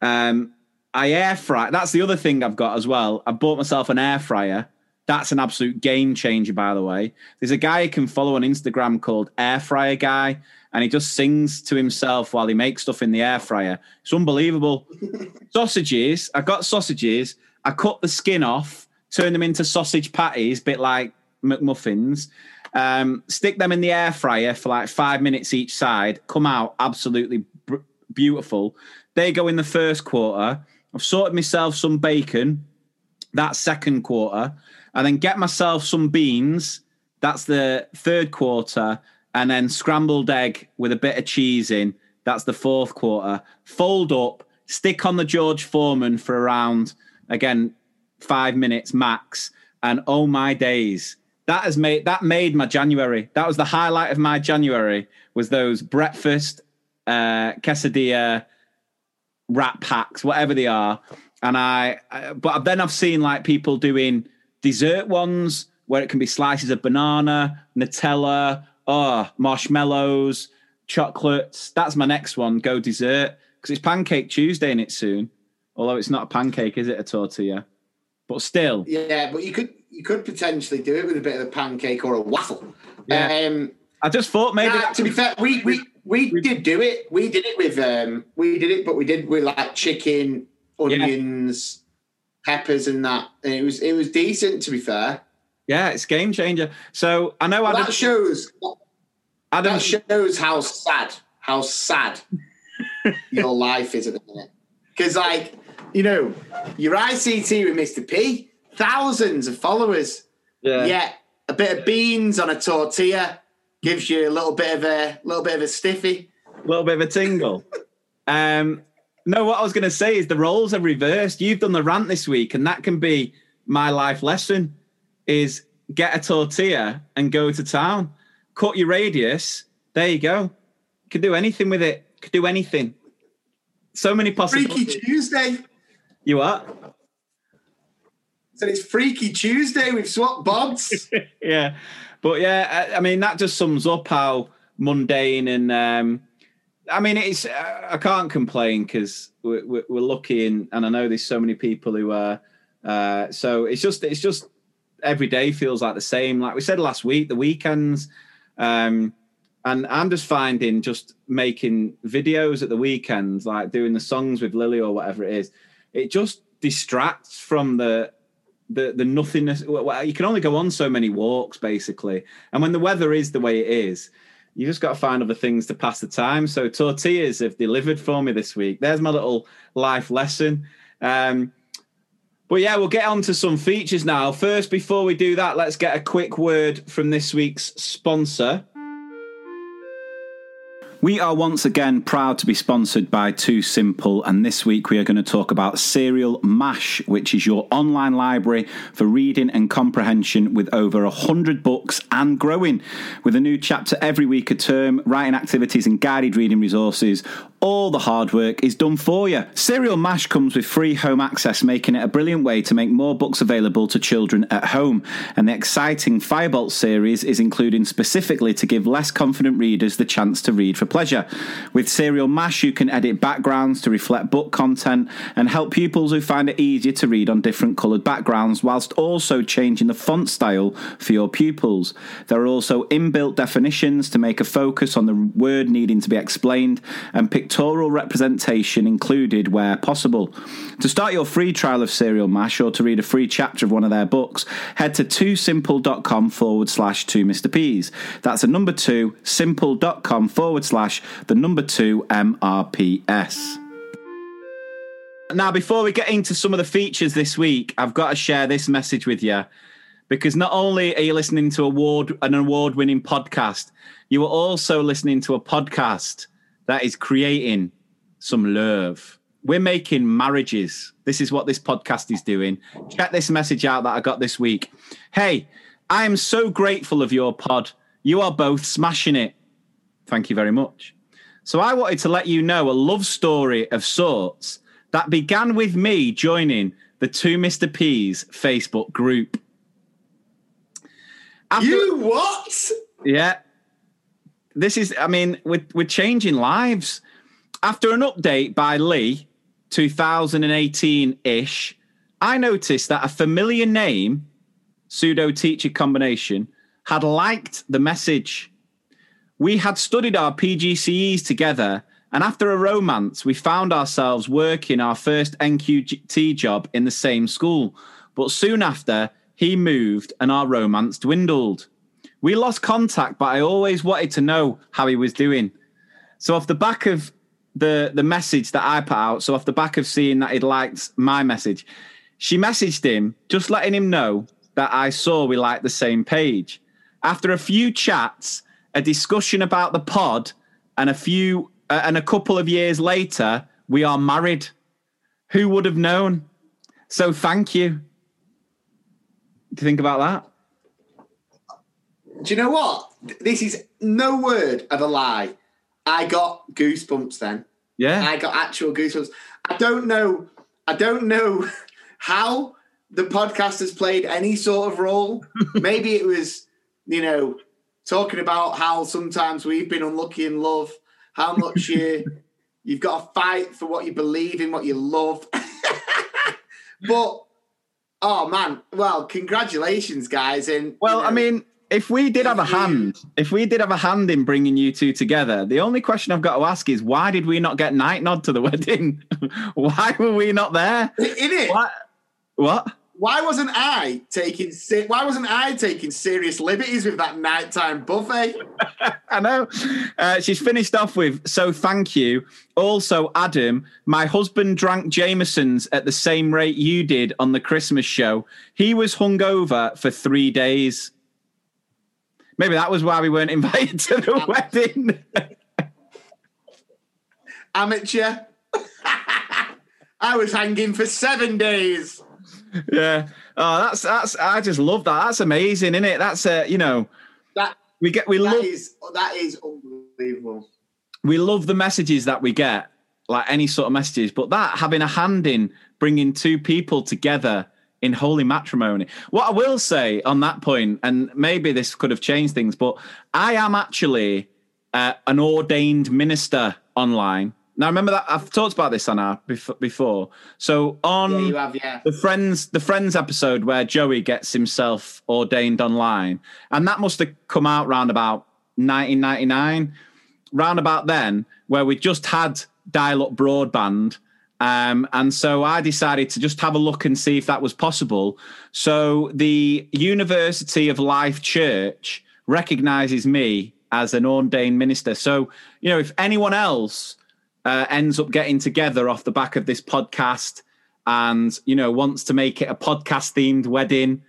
Um, I air fry. That's the other thing I've got as well. I bought myself an air fryer. That's an absolute game changer, by the way. There's a guy you can follow on Instagram called Air Fryer Guy, and he just sings to himself while he makes stuff in the air fryer. It's unbelievable. sausages. I got sausages. I cut the skin off, turned them into sausage patties, bit like McMuffins. Um, stick them in the air fryer for like five minutes each side. Come out absolutely b- beautiful. They go in the first quarter. I've sorted myself some bacon. That second quarter, and then get myself some beans. That's the third quarter, and then scrambled egg with a bit of cheese in. That's the fourth quarter. Fold up, stick on the George Foreman for around again five minutes max, and oh my days, that has made that made my January. That was the highlight of my January. Was those breakfast uh, quesadilla wrap packs, whatever they are. And I, but then I've seen like people doing dessert ones where it can be slices of banana, Nutella, oh, marshmallows, chocolates. That's my next one. Go dessert because it's Pancake Tuesday in it soon. Although it's not a pancake, is it? A tortilla, but still. Yeah, but you could you could potentially do it with a bit of a pancake or a waffle. Yeah. Um, I just thought maybe. Nah, to be fair, we we we did do it. We did it with um, we did it, but we did with like chicken, onions. Peppers, and that. And it was it was decent. To be fair. Yeah, it's game changer. So I know well, Adam, that shows. Adam that shows how sad how sad your life is at the minute. Because like you know, your ICT with Mr. P thousands of followers. Yeah. Yet a bit of beans on a tortilla gives you a little bit of a little bit of a stiffy. A little bit of a tingle. um, no, what I was going to say is the roles are reversed. You've done the rant this week, and that can be my life lesson: is get a tortilla and go to town. Cut your radius. There you go. You can do anything with it. Could do anything. So many possibilities. Freaky Tuesday. You what? So it's Freaky Tuesday. We've swapped bobs. yeah, but yeah, I, I, mean that just sums up how mundane and um, I mean it's I can't complain because we're, we're, we're, lucky and, and I know there's so many people who are. Uh, so it's just it's just every day feels like the same. Like we said last week, the weekends. Um, And I'm just finding just making videos at the weekends, like doing the songs with Lily or whatever it is, it just distracts from the the the nothingness. Well, You can only go on so many walks, basically. And when the weather is the way it is, you just got to find other things to pass the time. So tortillas have delivered for me this week. There's my little life lesson. Um, but yeah, we'll get on to some features now. First, before we do that, let's get a quick word from this week's sponsor. We are once again proud to be sponsored by 2Simple, and this week we are going to talk about Serial Mash, which is your online library for reading and comprehension with over 100 books and growing. With a new chapter every week a term, writing activities, and guided reading resources, all the hard work is done for you. Serial Mash comes with free home access, making it a brilliant way to make more books available to children at home. And the exciting Firebolt series is included specifically to give less confident readers the chance to read for pleasure. With Serial Mash, you can edit backgrounds to reflect book content and help pupils who find it easier to read on different coloured backgrounds, whilst also changing the font style for your pupils. There are also inbuilt definitions to make a focus on the word needing to be explained and pictorial representation included where possible. To start your free trial of Serial Mash or to read a free chapter of one of their books, head to twosimple.com forward slash two Mr. P's. That's a number two, simple.com forward slash the number two MRPS. Now, before we get into some of the features this week, I've got to share this message with you because not only are you listening to award an award-winning podcast, you are also listening to a podcast that is creating some love. We're making marriages. This is what this podcast is doing. Check this message out that I got this week. Hey, I am so grateful of your pod. You are both smashing it. Thank you very much. So I wanted to let you know a love story of sorts that began with me joining the Two Mr. P's Facebook group. After, you what? Yeah. This is, I mean, we're, we're changing lives. After an update by Lee, 2018 ish, I noticed that a familiar name, pseudo teacher combination, had liked the message. We had studied our PGCEs together, and after a romance, we found ourselves working our first NQT job in the same school. But soon after, he moved and our romance dwindled. We lost contact, but I always wanted to know how he was doing. So, off the back of the, the message that I put out, so off the back of seeing that he'd liked my message, she messaged him, just letting him know that I saw we liked the same page. After a few chats, a discussion about the pod, and a few uh, and a couple of years later, we are married. Who would have known? So thank you. Do you think about that? Do you know what? This is no word of a lie. I got goosebumps then. Yeah. I got actual goosebumps. I don't know. I don't know how the podcast has played any sort of role. Maybe it was, you know, talking about how sometimes we've been unlucky in love, how much you you've got to fight for what you believe in, what you love. but oh man, well, congratulations, guys! And well, you know, I mean, if we did have a hand, if we did have a hand in bringing you two together, the only question I've got to ask is why did we not get night nod to the wedding? why were we not there? in it. What? What? Why wasn't I taking why wasn't I taking serious liberties with that nighttime buffet? I know. Uh, she's finished off with so thank you. Also, Adam, my husband drank Jameson's at the same rate you did on the Christmas show. He was hungover for three days. Maybe that was why we weren't invited to the wedding. Amateur. I was hanging for seven days. Yeah. Oh, that's that's. I just love that. That's amazing, isn't it? That's a uh, you know. That we get we that love is that is unbelievable. we love the messages that we get, like any sort of messages. But that having a hand in bringing two people together in holy matrimony. What I will say on that point, and maybe this could have changed things, but I am actually uh, an ordained minister online. Now, remember that I've talked about this on our before. So on Yeah, have, yeah. the friends the friends episode where Joey gets himself ordained online, and that must have come out round about 1999, round about then, where we just had dial-up broadband. Um, and so I decided to just have a look and see if that was possible. So the University of Life Church recognizes me as an ordained minister. So, you know, if anyone else uh, ends up getting together off the back of this podcast and, you know, wants to make it a podcast themed wedding,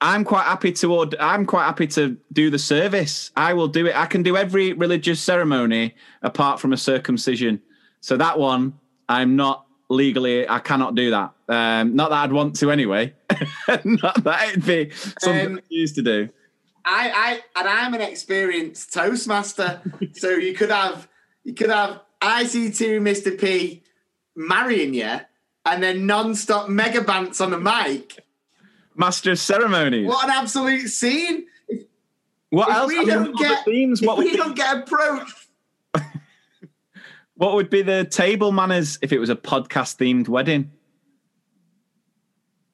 I'm quite happy to order, I'm quite happy to do the service. I will do it. I can do every religious ceremony apart from a circumcision. So that one, I'm not legally. I cannot do that. Um, not that I'd want to anyway. not that it'd be something um, I used to do. I, I, and I'm an experienced toastmaster. so you could have, you could have IC2 Mr. P marrying you, and then non-stop mega bants on the mic master of ceremonies. What an absolute scene! What if else? We I don't mean, get themes. What we don't get approached. What would be the table manners if it was a podcast themed wedding?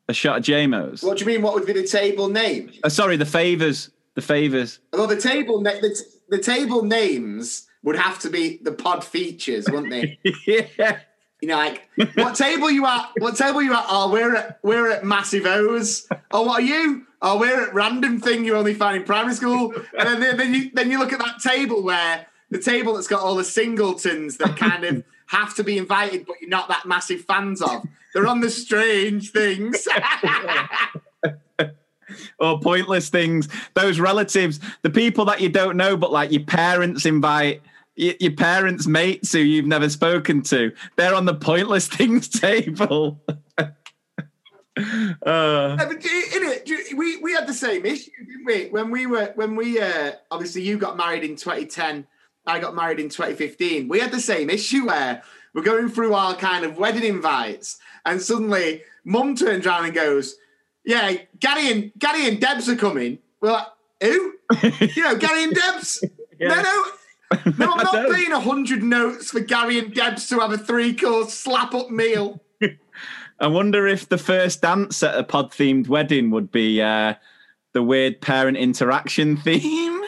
A shot of JMOs. What do you mean? What would be the table name? Uh, sorry, the favors. The favors. Well, the table na- the, t- the table names would have to be the pod features, wouldn't they? yeah. You know, like what table you at? What table you at? Oh, we're at we're at Massive O's. Oh, what are you? Oh, we're at random thing you only find in primary school. And then, then you then you look at that table where the table that's got all the singletons that kind of have to be invited, but you're not that massive fans of. They're on the strange things. or pointless things. Those relatives, the people that you don't know, but like your parents invite your parents' mates who you've never spoken to. They're on the pointless things table. uh, it, we we had the same issue, didn't we? When we were when we uh, obviously you got married in 2010, I got married in 2015. We had the same issue where we're going through our kind of wedding invites, and suddenly Mum turns around and goes, "Yeah, Gary and Gary and Debs are coming." We're like, "Who? you know, Gary and Debs? yeah. No, no." No, I'm not paying a hundred notes for Gary and Debs to have a three course slap up meal. I wonder if the first dance at a pod themed wedding would be uh, the weird parent interaction theme.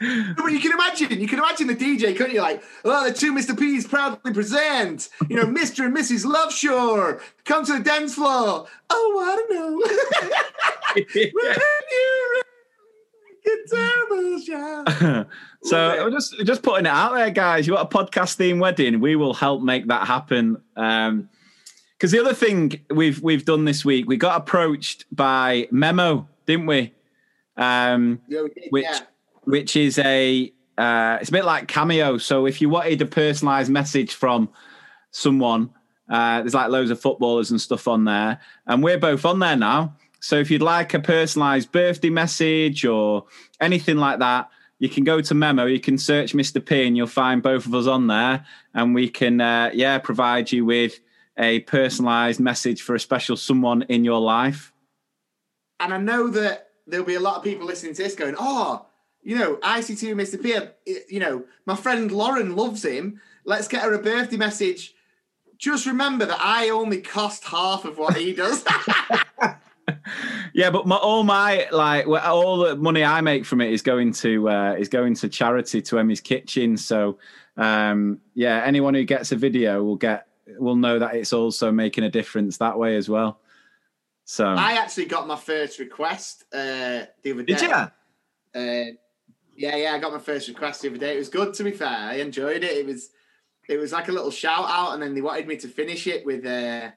But you can imagine, you can imagine the DJ, couldn't you? Like, oh, the two Mr. P's proudly present, you know, Mr. and Mrs. Loveshore, come to the dance floor. Oh, I don't know. so we're just just putting it out there, guys. You want a podcast theme wedding? We will help make that happen. Um, because the other thing we've we've done this week, we got approached by Memmo, didn't we? Um, yeah, which yeah. which is a uh, it's a bit like Cameo. So if you wanted a personalised message from someone, uh, there's like loads of footballers and stuff on there, and we're both on there now. So if you'd like a personalized birthday message or anything like that, you can go to Memmo. You can search Mr. P, and you'll find both of us on there, and we can, uh, yeah, provide you with a personalized message for a special someone in your life. And I know that there'll be a lot of people listening to this going, "Oh, you know, IC2 Mr. P. You know, my friend Lauren loves him. Let's get her a birthday message." Just remember that I only cost half of what he does. yeah, but my, all my like all the money I make from it is going to uh, is going to charity to Emmy's Kitchen. So um, yeah, anyone who gets a video will get will know that it's also making a difference that way as well. So I actually got my first request uh, the other day. Did you? Uh, yeah, yeah, I got my first request the other day. It was good to be fair. I enjoyed it. It was it was like a little shout out, and then they wanted me to finish it with. Uh,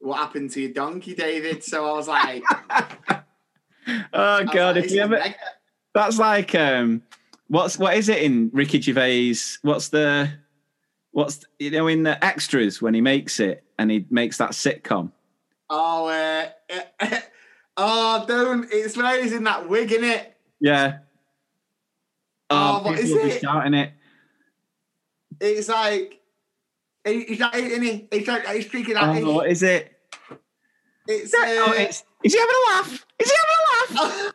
what happened to your donkey, David? So I was like, oh god, like, if you ever, that's like, um, what's what is it in Ricky Gervais? What's the, what's you know in the extras when he makes it and he makes that sitcom? Oh, uh, oh, don't! It's where he's in that wig, in it. Yeah. Oh, oh what is it? Shouting it. It's like He's eating it. He's, not, he's freaking out. Oh, what is it? It's, uh, oh, it's, is he having a laugh? Is he having a laugh?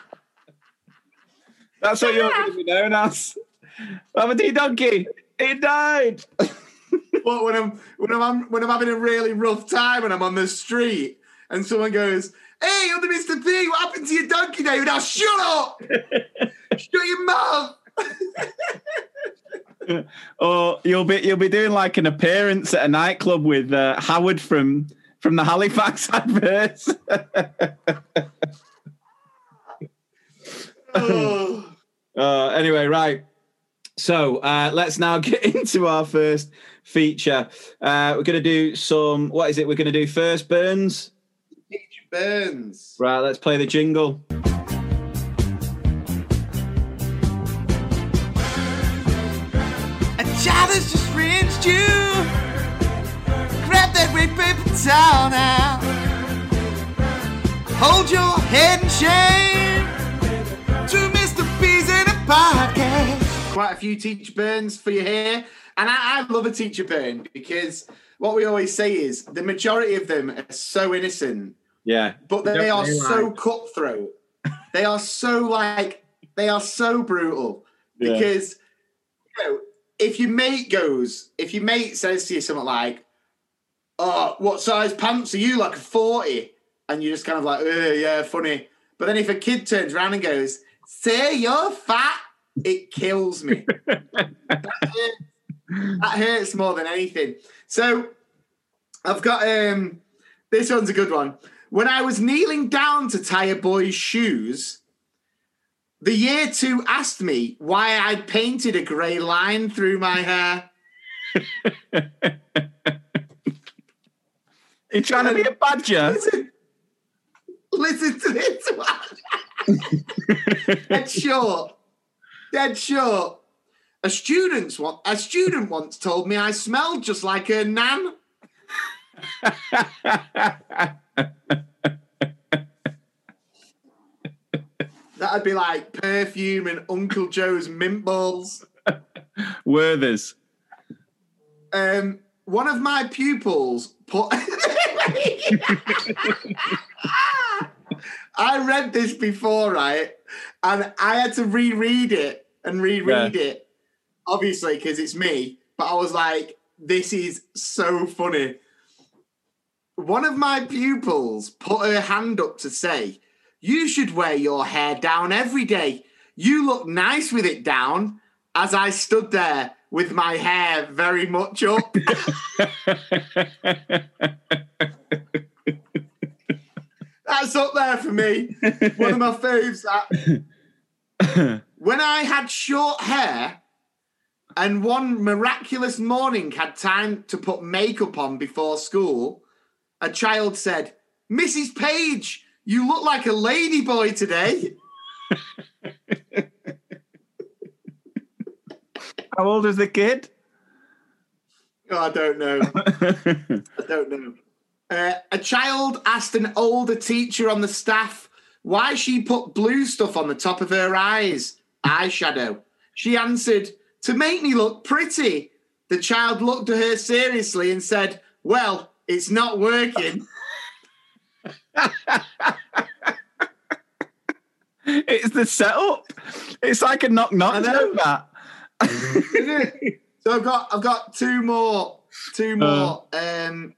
That's what you're going to be known as. Aberdeen Donkey. He died. But when I'm when I'm when I'm having a really rough time and I'm on the street and someone goes, Hey, other Mr. P, what happened to your donkey, David? Now shut up! shut your mouth! or you'll be you'll be doing like an appearance at a nightclub with uh, Howard from from the Halifax adverts. Oh. uh, anyway, right. So uh, let's now get into our first feature. Uh, we're going to do some. What is it? We're going to do first burns. Teacher Burns. Right. Let's play the jingle. A child has just rinsed you. Grab that red paper towel now. Hold your head in shame. Two Mr. P's in a podcast. Quite a few teach Burns for you here. And I, I love a Teacher Burn because what we always say is the majority of them are so innocent, Yeah. but they Don't are really so cutthroat. they are so like, they are so brutal. Yeah. because you know if your mate goes if your mate says to you something like oh what size pants are you like a 40 and you're just kind of like "Uh, yeah funny but then if a kid turns around and goes say you're fat it kills me that, hurts. more than anything so i've got um this one's a good one when i was kneeling down to tie a boy's shoes the year two asked me why I'd painted a grey line through my hair. You trying to be a badger? Listen, listen to this one. Dead short. Dead short. A student's one, a student once told me I smelled just like her nan. That'd be like perfume and Uncle Joe's mint balls. Werthers. Um, one of my pupils put. I read this before, right? And I had to reread it and reread it, obviously, because it's me. But I was like, this is so funny. One of my pupils put her hand up to say, You should wear your hair down every day. You look nice with it down. As I stood there with my hair very much up. That's up there for me. One of my faves. That. when I had short hair and one miraculous morning had time to put makeup on before school, a child said, Mrs. Page, you look like a ladyboy today. How old is the kid? Oh, I don't know. I don't know. Uh, a child asked an older teacher on the staff why she put blue stuff on the top of her eyes, eyeshadow. She answered, to make me look pretty. The child looked at her seriously and said, Well, it's not working. It's the setup. It's like a knock knock. I know. that. so I've got I've got two more two more um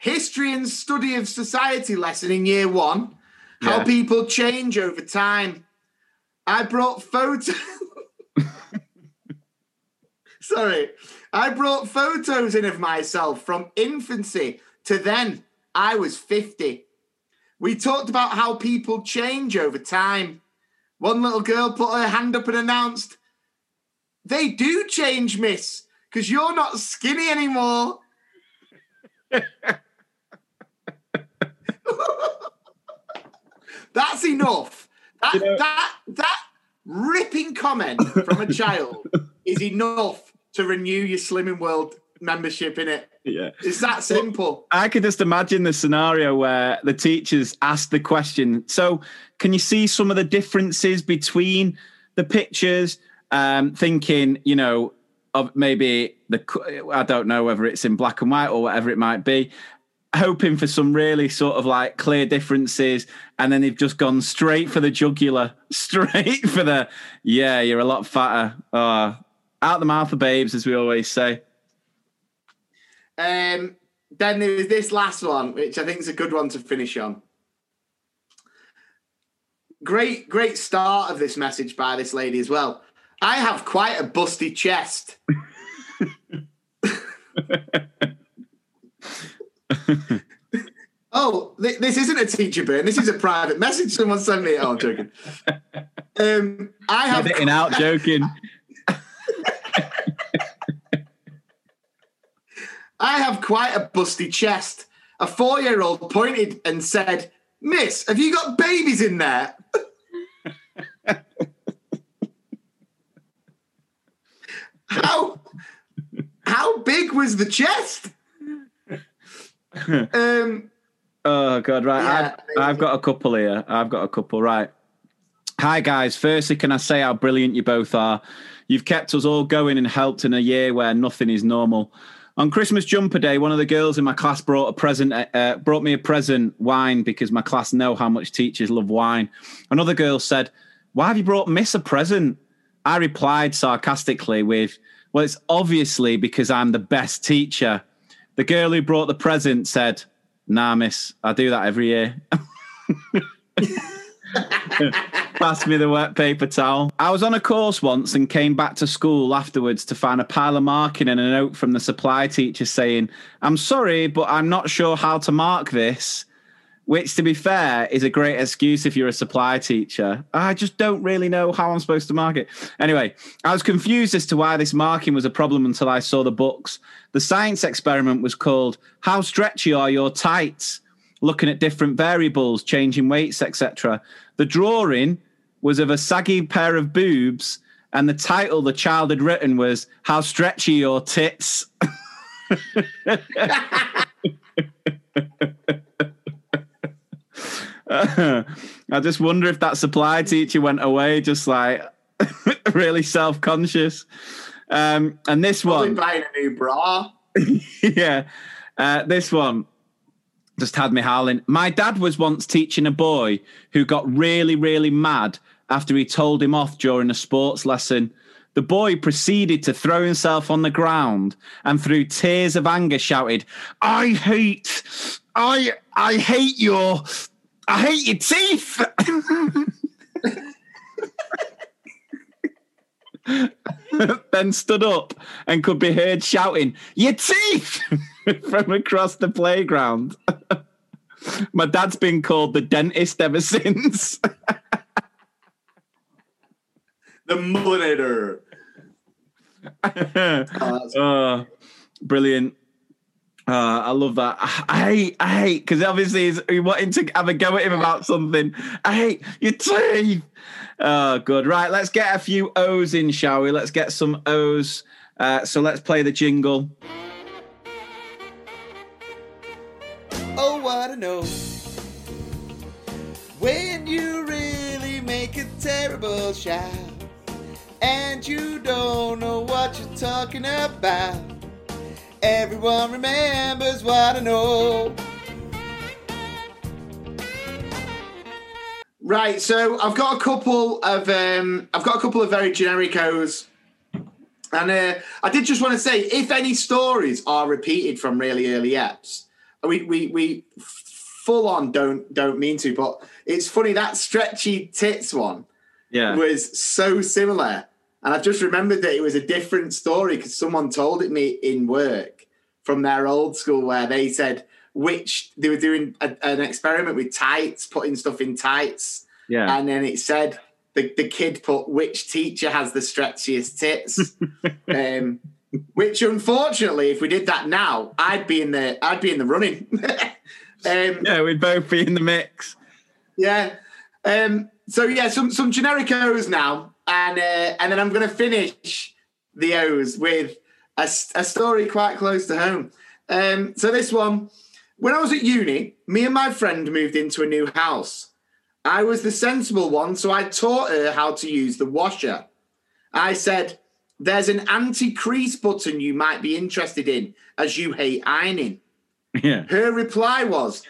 history and study of society lesson in year one how Yeah. people change over time I brought photos sorry. I brought photos in of myself from infancy to then I was 50 we talked about how people change over time. One little girl put her hand up and announced they do change, miss, because you're not skinny anymore. That's enough. That, that, that ripping comment from a child is enough to renew your Slimming World membership in it. Yeah. It's that simple. I could just imagine the scenario where the teachers ask the question. So, can you see some of the differences between the pictures? Um, thinking, you know, of maybe the, I don't know whether it's in black and white or whatever it might be. Hoping for some really sort of like clear differences, and then they've just gone straight for the jugular, straight for the yeah, you're a lot fatter. Uh, out the mouth of babes, as we always say. Um, then there's this last one, which I think is a good one to finish on. great, great start of this message by this lady as well. I have quite a busty chest. oh, th- this isn't a teacher burn. This is a private message someone sent me. Oh, I'm joking. Um, I have Editing out, joking. I have quite a busty chest. A four year old pointed and said, Miss, have you got babies in there? how how big was the chest? um Oh god, right. Yeah, I've, I've got a couple here. I've got a couple. Right. Hi guys. Firstly, can I say how brilliant you both are? You've kept us all going and helped in a year where nothing is normal. On Christmas jumper day, one of the girls in my class brought a present, uh, brought me a present wine because my class know how much teachers love wine. Another girl said, "Why have you brought Miss a present?" I replied sarcastically with, "Well, it's obviously because I'm the best teacher." The girl who brought the present said, "Nah, Miss, I do that every year." Pass me the wet paper towel. I was on a course once and came back to school afterwards to find a pile of marking and a note from the supply teacher saying, I'm sorry, but I'm not sure how to mark this. Which, to be fair, is a great excuse if you're a supply teacher. I just don't really know how I'm supposed to mark it. Anyway, I was confused as to why this marking was a problem until I saw the books. The science experiment was called How Stretchy Are Your Tights? Looking at different variables, changing weights, etc. The drawing was of a saggy pair of boobs, and the title the child had written was "How Stretchy Your Tits." I just wonder if that supply teacher went away just like really self conscious. Um, and this probably one, buying a new bra. yeah, uh, this one just had me howling. My dad was once teaching a boy who got really, really mad after he told him off during a sports lesson. The boy proceeded to throw himself on the ground and through tears of anger shouted, I hate, I, I hate your, I hate your teeth. then stood up and could be heard shouting, Your teeth! from across the playground. My dad's been called the dentist ever since. The mullinator. oh, brilliant. Uh, I love that. I hate, I hate, because obviously he's he wanting to have a go at him about something. I hate your teeth. Oh, good. Right, let's get a few O's in, shall we? Let's get some O's. Uh, so let's play the jingle. Oh, what I know. When you really make a terrible shout, and you don't know what you're talking about, everyone remembers what I know. Right, so I've got a couple of um, I've got a couple of very generic O's, and uh, I did just want to say if any stories are repeated from really early apps, we we we full on don't don't mean to, but it's funny that stretchy tits one Yeah. was so similar, and I've just remembered that it was a different story because someone told it me in work from their old school where they said which they were doing a, an experiment with tights, putting stuff in tights, Yeah. and then it said the, the kid put which teacher has the stretchiest tits. um, which unfortunately, if we did that now, I'd be in the I'd be in the running. um, yeah, we'd both be in the mix. yeah. Um, so yeah, some some generic O's now, and uh, and then I'm going to finish the O's with a, a story quite close to home. Um, so this one, when I was at uni, me and my friend moved into a new house. I was the sensible one, so I taught her how to use the washer. I said, "There's an anti-crease button you might be interested in, as you hate ironing." Yeah. Her reply was,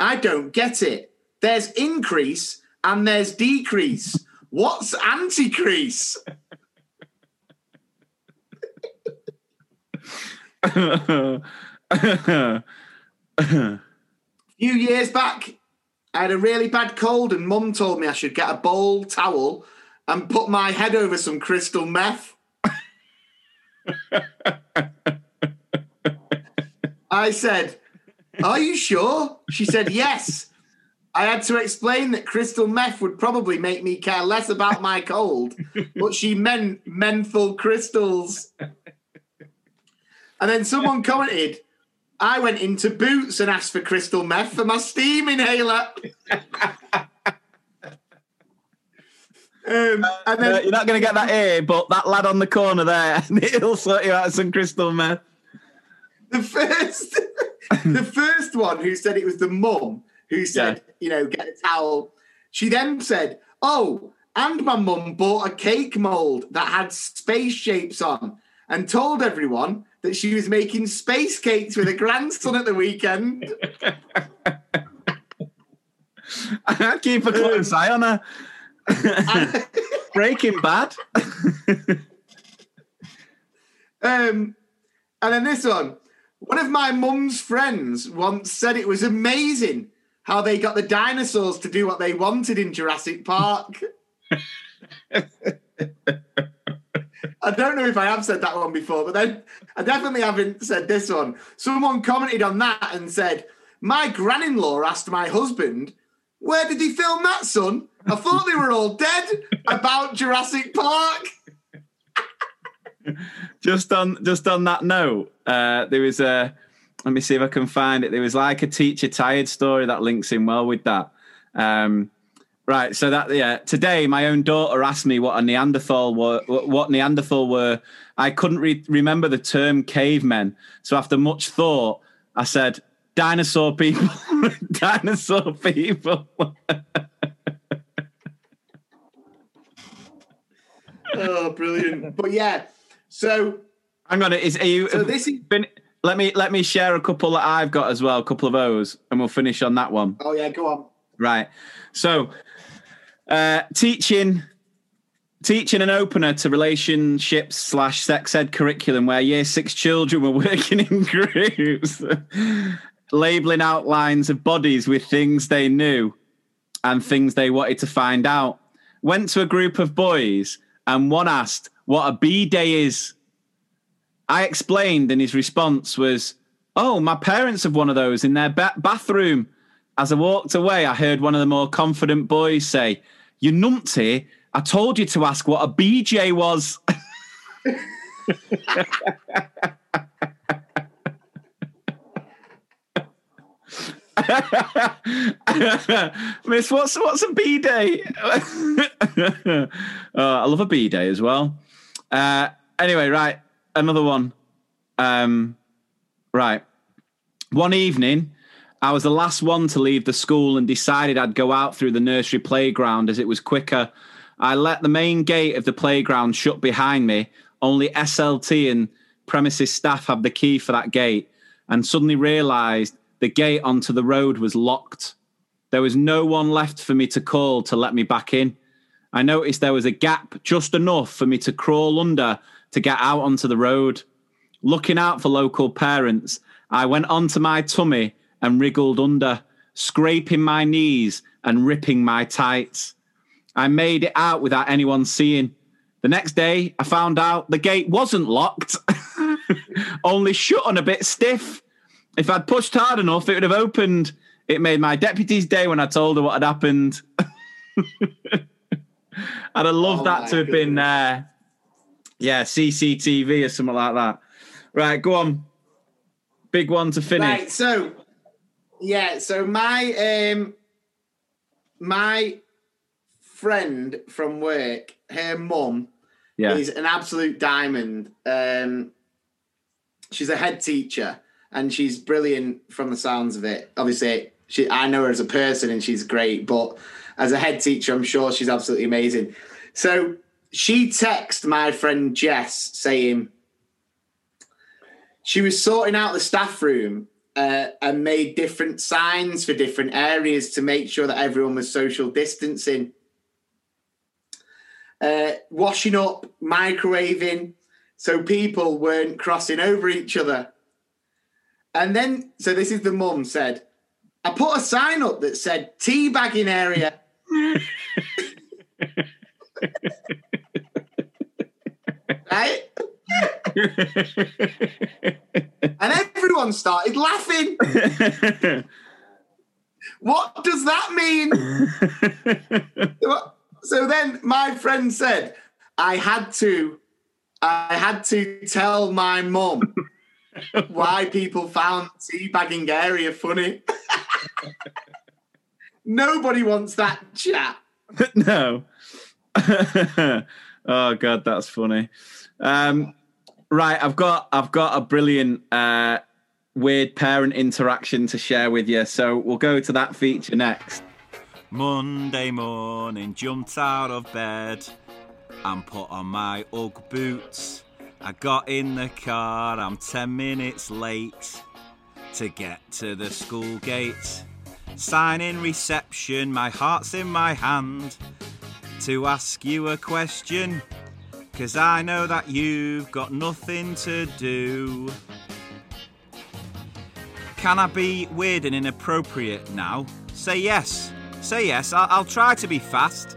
I don't get it. There's increase and there's decrease. What's anti crease? A few years back, I had a really bad cold, and mum told me I should get a bowl towel and put my head over some crystal meth. I said, Are you sure? She said, Yes. I had to explain that crystal meth would probably make me care less about my cold, but she meant menthol crystals. And then someone commented, I went into Boots and asked for crystal meth for my steam inhaler. Um, and then Uh, you're not going to get that A, but that lad on the corner there, he'll sort you out some crystal meth. the first, the first one who said it was the mum who said, you know, get a towel. She then said, "Oh, and my mum bought a cake mold that had space shapes on, and told everyone that she was making space cakes with her grandson at the weekend." I keep a close eye on her. Breaking Bad. Um, and then this one. One of my mum's friends once said it was amazing how they got the dinosaurs to do what they wanted in Jurassic Park. I don't know if I have said that one before, but then I definitely haven't said this one. Someone commented on that and said, My gran in law asked my husband, Where did he film that, son? I thought they were all dead about Jurassic Park. just on just on that note, uh, there was a. Let me see if I can find it. There was like a teacher tired story that links in well with that. Um, right, so that yeah. Today, my own daughter asked me what a Neanderthal were. What Neanderthal were. I couldn't re- remember the term cavemen, so after much thought, I said dinosaur people. dinosaur people. Oh, brilliant. But yeah, so Hang on, is are you? So this is- Been, let me let me share a couple that I've got as well, a couple of those, and we'll finish on that one. oh yeah, go on. Right. So, uh, teaching teaching an opener to relationships slash sex ed curriculum where year six children were working in groups, labeling outlines of bodies with things they knew and things they wanted to find out. Went to a group of boys and one asked what a B day is. I explained, and his response was, Oh, my parents have one of those in their ba- bathroom. As I walked away, I heard one of the more confident boys say, You numpty, I told you to ask what a BJ was. Miss, what's what's a B day? uh, I love a B day as well. Uh, anyway, right, another one. Um, right, one evening, I was the last one to leave the school and decided I'd go out through the nursery playground as it was quicker. I let the main gate of the playground shut behind me. Only SLT and premises staff have the key for that gate, and suddenly realised the gate onto the road was locked. There was no one left for me to call to let me back in. I noticed there was a gap just enough for me to crawl under to get out onto the road. Looking out for local parents, I went onto my tummy and wriggled under, scraping my knees and ripping my tights. I made it out without anyone seeing. The next day, I found out the gate wasn't locked, only shut on a bit stiff. If I'd pushed hard enough, it would have opened. It made my deputy's day when I told her what had happened. I'd have loved Oh that to have been, uh, yeah, CCTV or something like that. Right, go on. Big one to finish. Right, so yeah, so my um my friend from work, her mum Yeah. is an absolute diamond. Um she's a head teacher and she's brilliant from the sounds of it. Obviously, she I know her as a person and she's great, but as a head teacher, I'm sure she's absolutely amazing. So she texted my friend Jess saying she was sorting out the staff room uh, and made different signs for different areas to make sure that everyone was social distancing. Uh, washing up, microwaving, so people weren't crossing over each other. And then, so this is the mum said, I put a sign up that said teabagging area. right? and everyone started laughing. what does that mean? so then my friend said, I had to, I had to tell my mum why people found teabagging area funny. Nobody wants that chat. no. oh god, that's funny. Um, right, I've got I've got a brilliant uh, weird parent interaction to share with you. So we'll go to that feature next. Monday morning, jumped out of bed and put on my Ugg boots. I got in the car, I'm 10 minutes late to get to the school gate. Sign in reception, my heart's in my hand to ask you a question. Cause I know that you've got nothing to do. Can I be weird and inappropriate now? Say yes. Say yes. I- will try to be fast.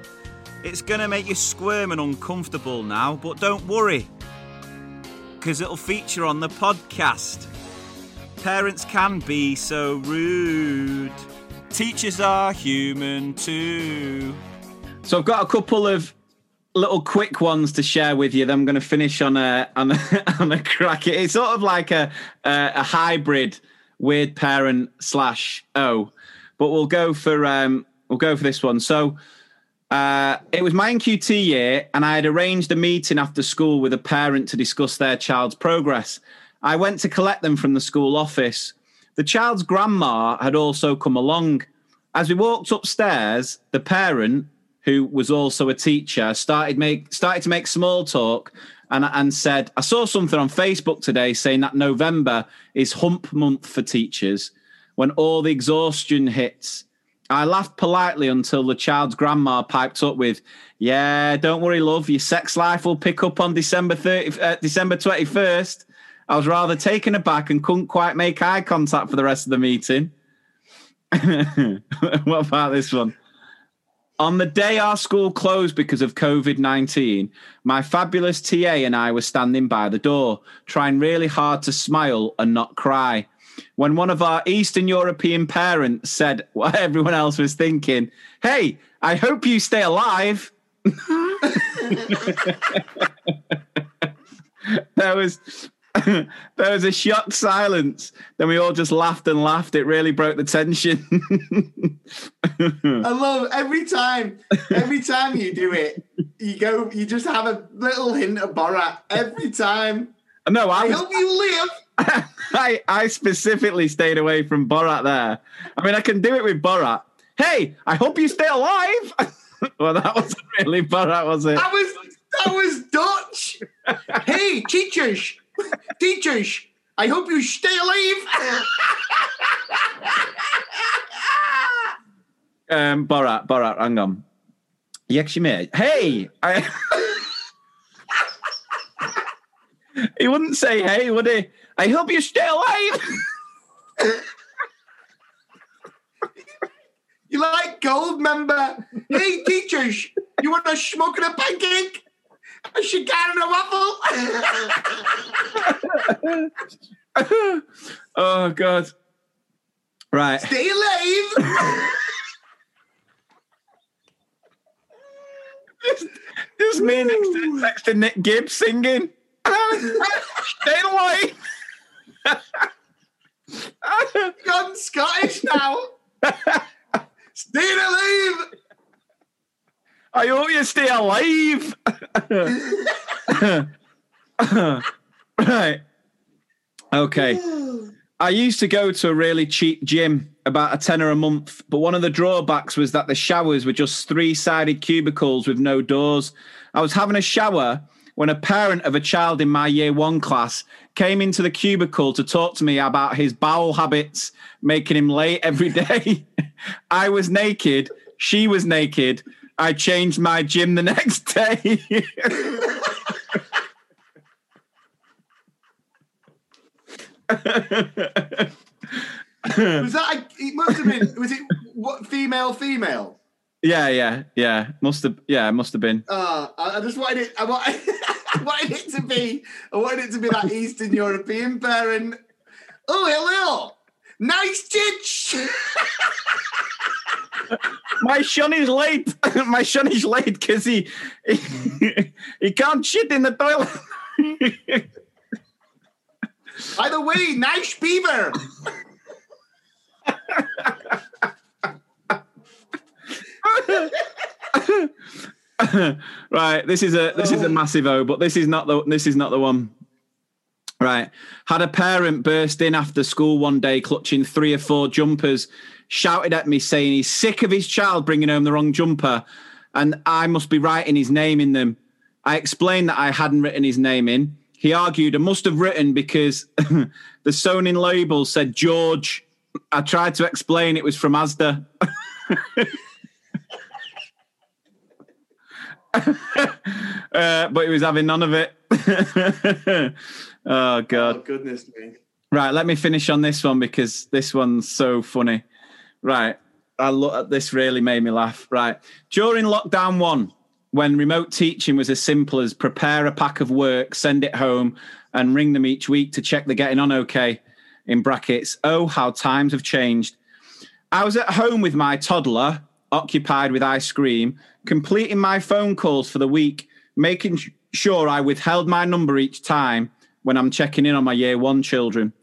It's gonna make you squirm and uncomfortable now, but don't worry. Because it'll feature on the podcast. Parents can be so rude. Teachers are human too. So I've got a couple of little quick ones to share with you. Then I'm going to finish on a on a, on a crack. It's sort of like a a, a hybrid weird parent slash O, but we'll go for um we'll go for this one. So. Uh, it was my NQT year, and I had arranged a meeting after school with a parent to discuss their child's progress. I went to collect them from the school office. The child's grandma had also come along. As we walked upstairs, the parent, who was also a teacher, started make started to make small talk and and said, "I saw something on Facebook today saying that November is Hump Month for teachers, when all the exhaustion hits." I laughed politely until the child's grandma piped up with, "Yeah, don't worry, love. Your sex life will pick up on December thirty, uh, December twenty first. I was rather taken aback and couldn't quite make eye contact for the rest of the meeting. what about this one? On the day our school closed because of COVID 19, my fabulous TA and I were standing by the door, trying really hard to smile and not cry. When one of our Eastern European parents said what everyone else was thinking, Hey, I hope you stay alive. there was there was a shocked silence. Then we all just laughed and laughed. It really broke the tension. I love every time. Every time you do it, you go. You just have a little hint of Borat every time. No, I, I was, hope you live. I I specifically stayed away from Borat there. I mean, I can do it with Borat. Hey, I hope you stay alive. well, that wasn't really Borat, was it? That was that was Dutch. hey, teachers, teachers. I hope you stay alive. Um, Borat, Borat, hang on. Yes, you may. Hey, I. he wouldn't say hey, would he? I hope you stay alive. You like Goldmember? Hey, teachers, you want a smoke and a pancake? A cigar and a waffle? oh God. Right. Stay alive. Just me next to, next to Nick Gibbs singing. stay alive. I've gone Scottish now. Stay alive. I hope you stay alive. right. Okay. I used to go to a really cheap gym, about a tenner a month, but one of the drawbacks was that the showers were just three sided cubicles with no doors. I was having a shower when a parent of a child in my year one class came into the cubicle to talk to me about his bowel habits, making him late every day. I was naked, she was naked. I changed my gym the next day. Was that it must have been. Was it what female? Female. Yeah, yeah, yeah. Must have. Yeah, must have been. Uh, I, just wanted it. I wanted, I wanted it to be. I wanted it to be that Eastern European parent. Oh, hello. Nice titch. My son is late. My son is late because he, he he can't shit in the toilet. By the way, nice beaver. right, this is a this is a oh. massive O, but this is not the this is not the one. Right, had a parent burst in after school one day, clutching three or four jumpers, shouted at me saying he's sick of his child bringing home the wrong jumper, and I must be writing his name in them. I explained that I hadn't written his name in. He argued I must have written because the sewn in label said George. I tried to explain it was from Asda. uh, but he was having none of it. oh Oh god! goodness me. Right, let me finish on this one because this one's so funny. Right, I look at this really made me laugh. Right, during lockdown one, when remote teaching was as simple as prepare a pack of work, send it home, and ring them each week to check they're getting on okay. In brackets, oh how times have changed. I was at home with my toddler, occupied with ice cream, completing my phone calls for the week, making sure I withheld my number each time when I'm checking in on my year one children.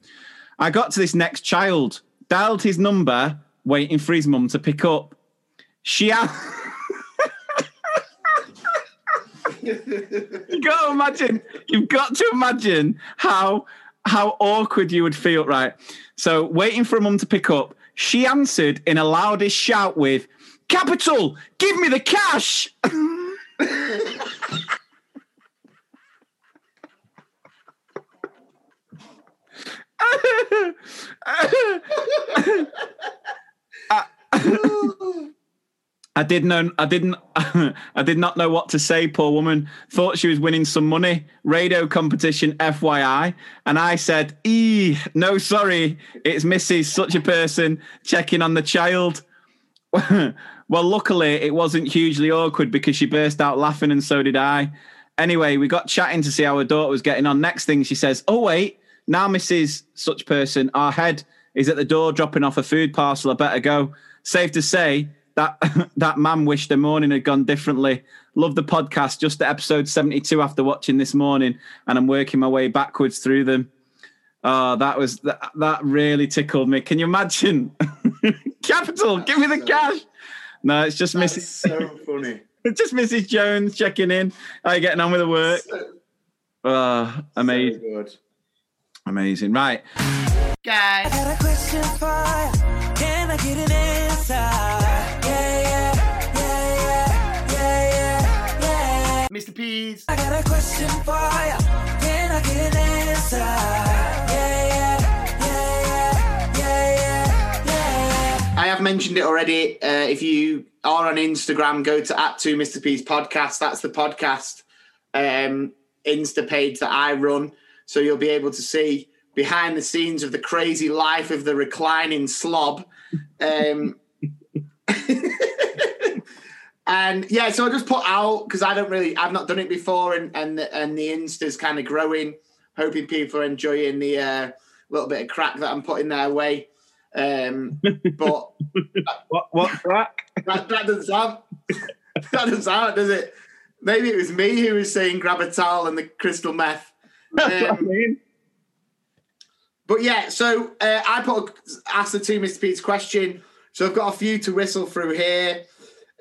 I got to this next child, dialed his number, waiting for his mum to pick up. She a- you got to imagine. You've got to imagine how how awkward you would feel, right? So waiting for a mum to pick up, she answered in a loudest shout with, "Capital, give me the cash." I did know I didn't I did not know what to say, poor woman. Thought she was winning some money. Radio competition FYI. And I said, E no sorry, it's Mrs. such a person checking on the child. well, luckily it wasn't hugely awkward because she burst out laughing and so did I. Anyway, we got chatting to see how her daughter was getting on. Next thing she says, Oh wait, now Mrs. such person, our head is at the door dropping off a food parcel. I better go. Safe to say, that that man wished the morning had gone differently. Love the podcast. Just at episode seventy two after watching this morning, and I'm working my way backwards through them. Oh, that was that, that really tickled me. Can you imagine? Capital, give me the cash. No, it's just Mrs. so funny. It's just Mrs. Jones checking in. How you getting on with the work? So, Oh, amazing, so good. amazing. Right, Guys. got a question for ya. Can I get an answer? Yeah, yeah, yeah, yeah, yeah, yeah, yeah. Mr. P's. I got a question for ya. Can I get an answer? Mentioned it already. Uh, if you are on Instagram, go to at two Mr. P's podcast. That's the podcast um, Insta page that I run. So you'll be able to see behind the scenes of the crazy life of the reclining slob. Um, and yeah, so I just put out because I don't really, I've not done it before, and and the, and the Insta's kind of growing. Hoping people are enjoying the uh, little bit of crack that I'm putting their way. Um, but what what crack? that, that doesn't sound that doesn't sound, does it? Maybe it was me who was saying grab a towel and the crystal meth. That's what I Um, mean. But yeah, so uh, I put ask the two Mr. Pete's question. So I've got a few to whistle through here.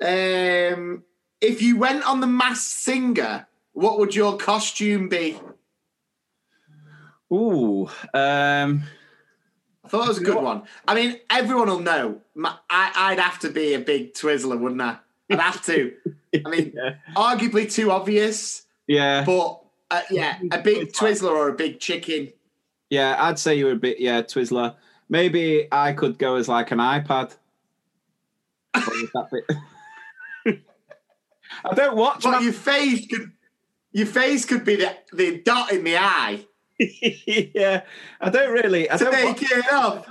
Um, if you went on the Masked Singer, what would your costume be? Ooh, um, I thought it was a good one. I mean, everyone will know. I, I'd have to be a big Twizzler, wouldn't I? I'd have to. I mean, yeah, arguably too obvious, yeah, but uh, yeah, a big Twizzler or a big chicken. yeah. I'd say you were a bit, yeah, Twizzler. Maybe I could go as like an iPad. What would that be? I don't watch. But my- your face could, your face could be the, the dot in the eye yeah, I don't really. I don't. Watch, it up.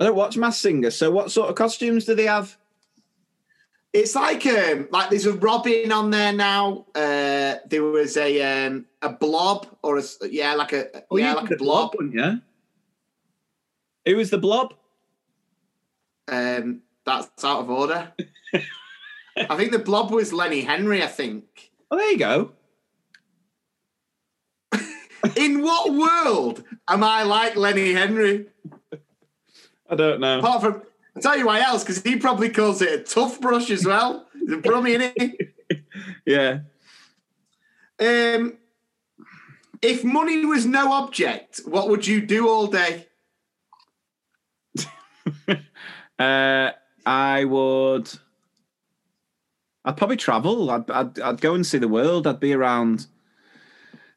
I don't watch Masked Singer. So, what sort of costumes do they have? It's like um like there's a Robin on there now. Uh, there was a um a blob or a yeah like a Oh, yeah like a blob. wouldn't you? Who was the blob? Um, that's out of order. I think the blob was Lenny Henry. I think. Oh, there you go. In what world am I like Lenny Henry? I don't know. Apart from, I'll tell you why else, because he probably calls it a tough brush as well. He's a brummy it. Yeah. Um, if money was no object, what would you do all day? Uh, I would. I'd probably travel. I'd, I'd I'd go and see the world. I'd be around.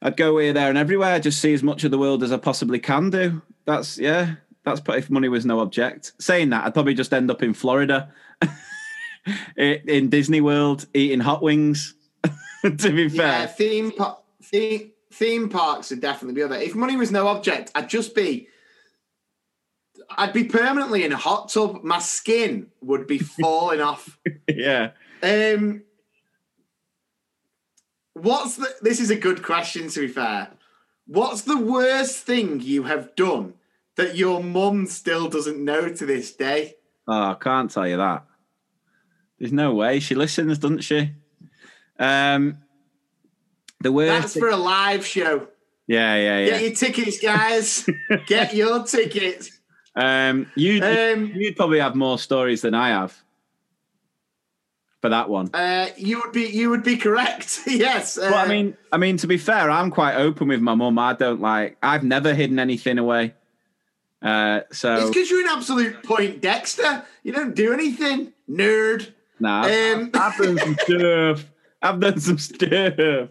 I'd go here, there, and everywhere. I Just see as much of the world as I possibly can do. That's yeah. That's if money was no object. Saying that, I'd probably just end up in Florida, in Disney World, eating hot wings. to be Yeah, fair, theme, pa- theme theme parks would definitely be other. If money was no object, I'd just be. I'd be permanently in a hot tub. My skin would be falling off. yeah. Um, what's the? This is a good question. To be fair, what's the worst thing you have done that your mum still doesn't know to this day? Oh, I can't tell you that. There's no way she listens, doesn't she? Um, the worst. That's for a live show. yeah, yeah, yeah. Get your tickets, guys. Get your tickets. Um, you Um, you'd probably have more stories than I have for that one. Uh, you would be you would be correct. yes. Uh, I mean, I mean, to be fair, I'm quite open with my mum. I don't like. I've never hidden anything away. Uh, so it's because you're an absolute poindexter. You don't do anything, nerd. nah, I've, Um, I've done some stuff. I've done some stuff.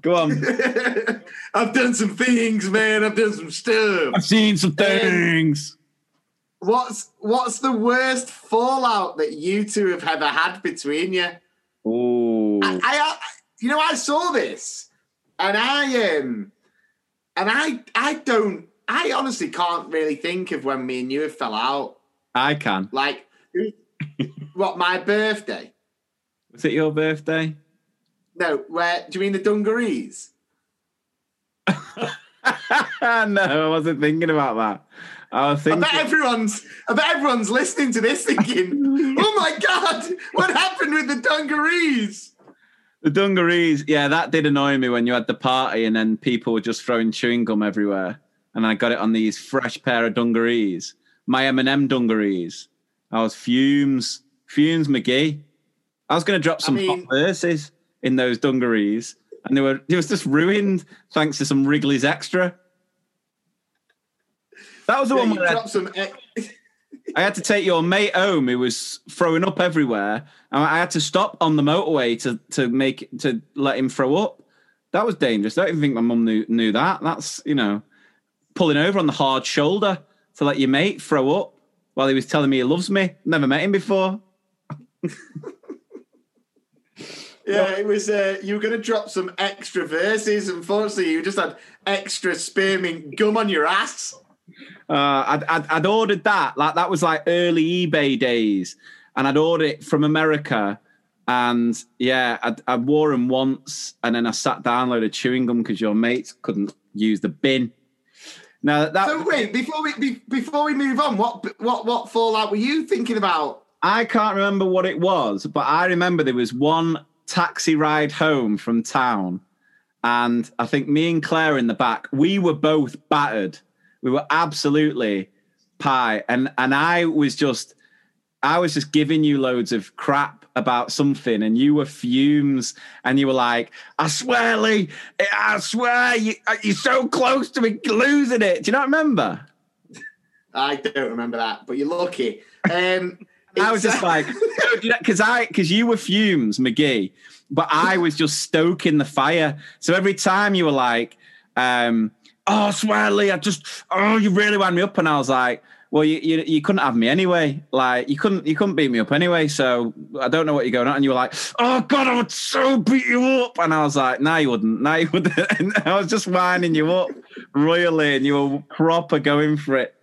Go on. I've done some things, man. I've done some stuff. I've seen some things. What's what's the worst fallout that you two have ever had between you? Oh, I, I you know I saw this and I um and I I don't I honestly can't really think of when me and you have fell out. I can. Like what my birthday? Was it your birthday? No, where do you mean the dungarees? no, I wasn't thinking about that. I was I thinking. bet everyone's I bet everyone's listening to this thinking, oh my god, what happened with the dungarees? The dungarees, yeah, that did annoy me when you had the party and then people were just throwing chewing gum everywhere. And I got it on these fresh pair of dungarees, my M&M dungarees. I was fumes, fumes McGee. I was going to drop some mean- hot verses in those dungarees, and they were it was just ruined thanks to some Wrigley's Extra. That was the Yeah, one where dropped some I had to take your mate home who was throwing up everywhere. And I had to stop on the motorway to to make to let him throw up. That was dangerous. I don't even think my mum knew knew that. That's you know, pulling over on the hard shoulder to let your mate throw up while he was telling me he loves me. Never met him before. Yeah, it was. Uh, you were going to drop some extra verses. Unfortunately, you just had extra spearmint gum on your ass. Uh, I'd, I'd, I'd ordered that. Like that was like early eBay days, and I'd ordered it from America. And yeah, I wore them once, and then I sat down a load of chewing gum because your mates couldn't use the bin. Now that So wait, before we be, before we move on, what what what fallout were you thinking about? I can't remember what it was, but I remember there was one taxi ride home from town, and I think me and Claire in the back, we were both battered. We were absolutely pie, and and I was just, I was just giving you loads of crap about something, and you were fumes, and you were like, "I swear, Lee, I swear, you, you're so close to me losing it." Do you not remember? I don't remember that, but you're lucky. Um, I was just uh, like, because I, because you were fumes, McGee, but I was just stoking the fire. So every time you were like, um, "Oh, Swelly, I just, oh, you really wound me up," and I was like, "Well, you, you, you couldn't have me anyway. Like, you couldn't, you couldn't beat me up anyway. So I don't know what you're going on." And you were like, "Oh God, I would so beat you up," and I was like, "No, you wouldn't. No, you wouldn't." And I was just winding you up royally, and you were proper going for it.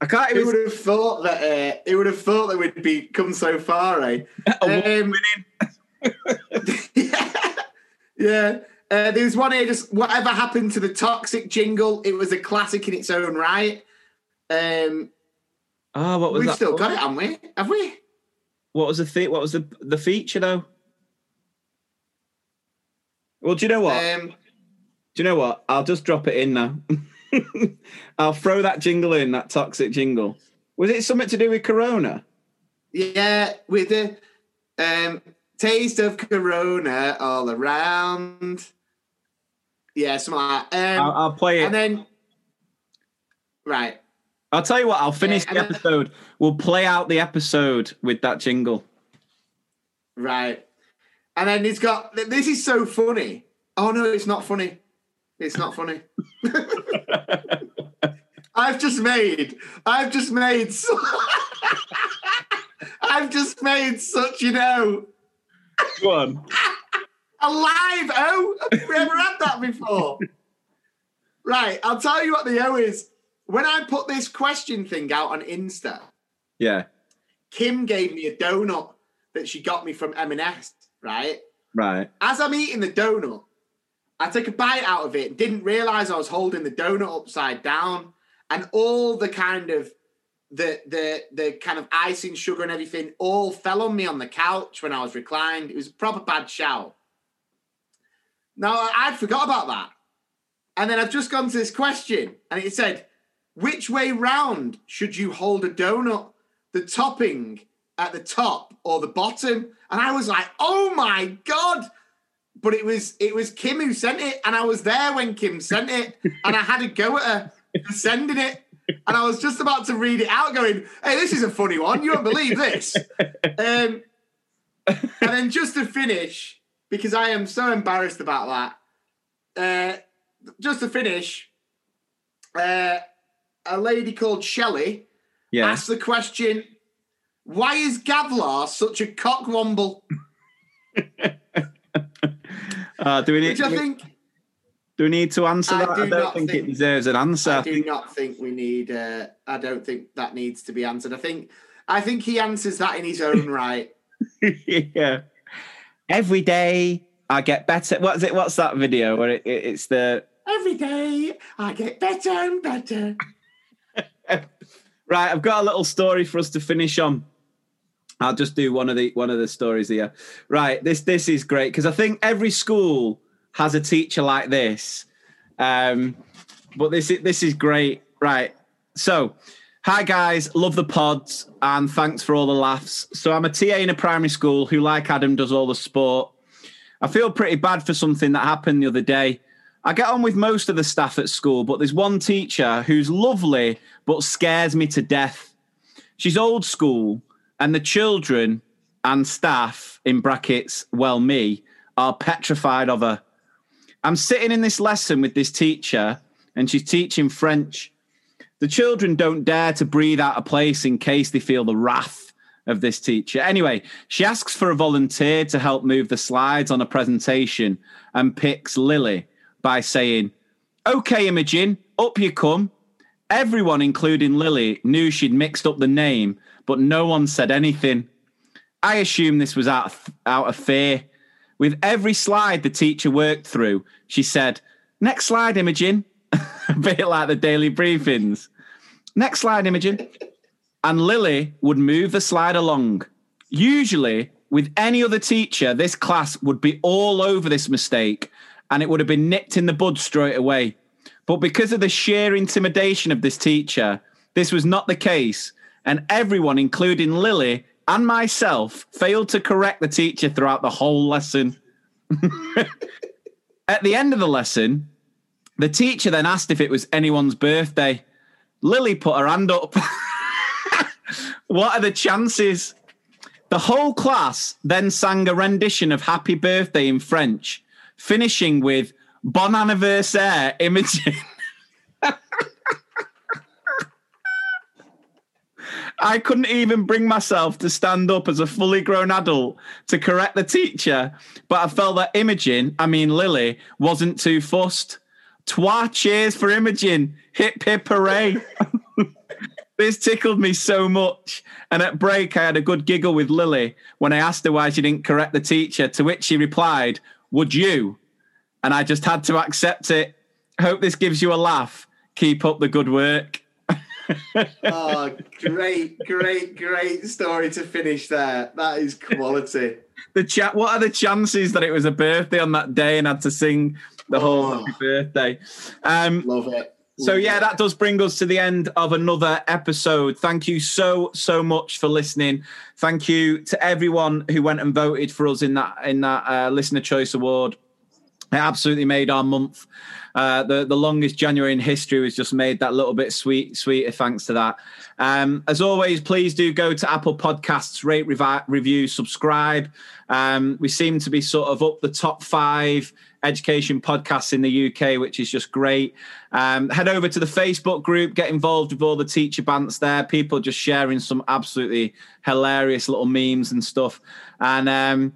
I can't Who even. would have thought that? Uh, who would have thought that we'd be come so far, eh? Um, yeah, yeah. Uh, there was one here. Just whatever happened to the toxic jingle? It was a classic in its own right. Um, Oh, what was we've that? still got it, haven't we? Have we? What was the thi- What was the the feature though? Well, do you know what? Um, do you know what? I'll just drop it in now. I'll throw that jingle in, that toxic jingle. Was it something to do with Corona? yeah, with the um, taste of Corona all around. Yeah, something like that. Um, I'll, I'll play it. and then, right. I'll tell you what. I'll finish Yeah, the and then- episode. We'll play out the episode with that jingle. Right. And then it's got this is so funny. Oh no, it's not funny. It's not funny. I've just made I've just made so, I've just made such you know Go on. a live O. Oh, have we ever had that before? Right, I'll tell you what the O is. When I put this question thing out on Insta, Yeah. Kim gave me a donut that she got me from M&S, right? Right. as I'm eating the donut, I took a bite out of it and didn't realize I was holding the donut upside down, and all the kind of the the the kind of icing, sugar, and everything all fell on me on the couch when I was reclined. It was a proper bad shout. Now I'd forgot about that, and then I've just gone to this question, and it said, "Which way round should you hold a donut? The topping at the top or the bottom?" And I was like, "Oh my god!" But it was it was Kim who sent it, and I was there when Kim sent it, and I had to go at her for sending it. And I was just about to read it out, going, "Hey, this is a funny one. You won't believe this." Um, and then just to finish, because I am so embarrassed about that. Uh, just to finish, uh, a lady called Shelley Yeah. asked the question, "Why is Gavlar such a cockwomble?" Uh, do we need? Which I think do we need to answer I that? do I don't not think, think- it deserves an answer. I I do not think we need. Uh, I don't think that needs to be answered. I think I think he answers that in his own right. yeah. Every day I get better. What's it? What's that video where it, it- it's the Every day I get better and better. right? I've got a little story for us to finish on. I'll just do one of the one of the stories here. Right, this this is great because I think every school has a teacher like this. Um, but this is this is great. Right. So, hi guys, love the pods and thanks for all the laughs. So I'm a TA in a primary school who, like Adam, does all the sport. I feel pretty bad for something that happened the other day. I get on with most of the staff at school, but there's one teacher who's lovely but scares me to death. She's old school, and the children and staff, in brackets, well, me, are petrified of her. I'm sitting in this lesson with this teacher, and she's teaching French. The children don't dare to breathe out of place in case they feel the wrath of this teacher. Anyway, she asks for a volunteer to help move the slides on a presentation and picks Lily by saying, Okay, Imogen, up you come. Everyone, including Lily, knew she'd mixed up the name, but no one said anything. I assume this was out of, out of fear. With every slide the teacher worked through, she said, Next slide, Imogen. a bit like the daily briefings. Next slide, Imogen. And Lily would move the slide along. Usually, with any other teacher, this class would be all over this mistake and it would have been nipped in the bud straight away. But because of the sheer intimidation of this teacher, this was not the case. And everyone, including Lily and myself, failed to correct the teacher throughout the whole lesson. At the end of the lesson, the teacher then asked if it was anyone's birthday. Lily put her hand up. what are the chances? The whole class then sang a rendition of Happy Birthday in French, finishing with Bon anniversaire, Imogen. I couldn't even bring myself to stand up as a fully grown adult to correct the teacher, but I felt that Imogen, I mean Lily, wasn't too fussed. Trois cheers for Imogen. Hip hip hooray. this tickled me so much. And at break, I had a good giggle with Lily when I asked her why she didn't correct the teacher, to which she replied, Would you? And I just had to accept it. Hope this gives you a laugh. Keep up the good work. oh, great, great, great story to finish there. That is quality. the chat. What are the chances that it was a birthday on that day and had to sing the whole Oh. happy birthday? Um, Love it. So yeah, that does bring us to the end of another episode. Thank you so so much for listening. Thank you to everyone who went and voted for us in that in that uh, listener choice award. It absolutely made our month. Uh, the the longest January in history was just made that little bit sweet sweeter thanks to that. Um, as always, please do go to Apple Podcasts, rate, revi- review, subscribe. Um, we seem to be sort of up the top five education podcasts in the UK, which is just great. Um, head over to the Facebook group, get involved with all the teacher bants there. People just sharing some absolutely hilarious little memes and stuff. And um,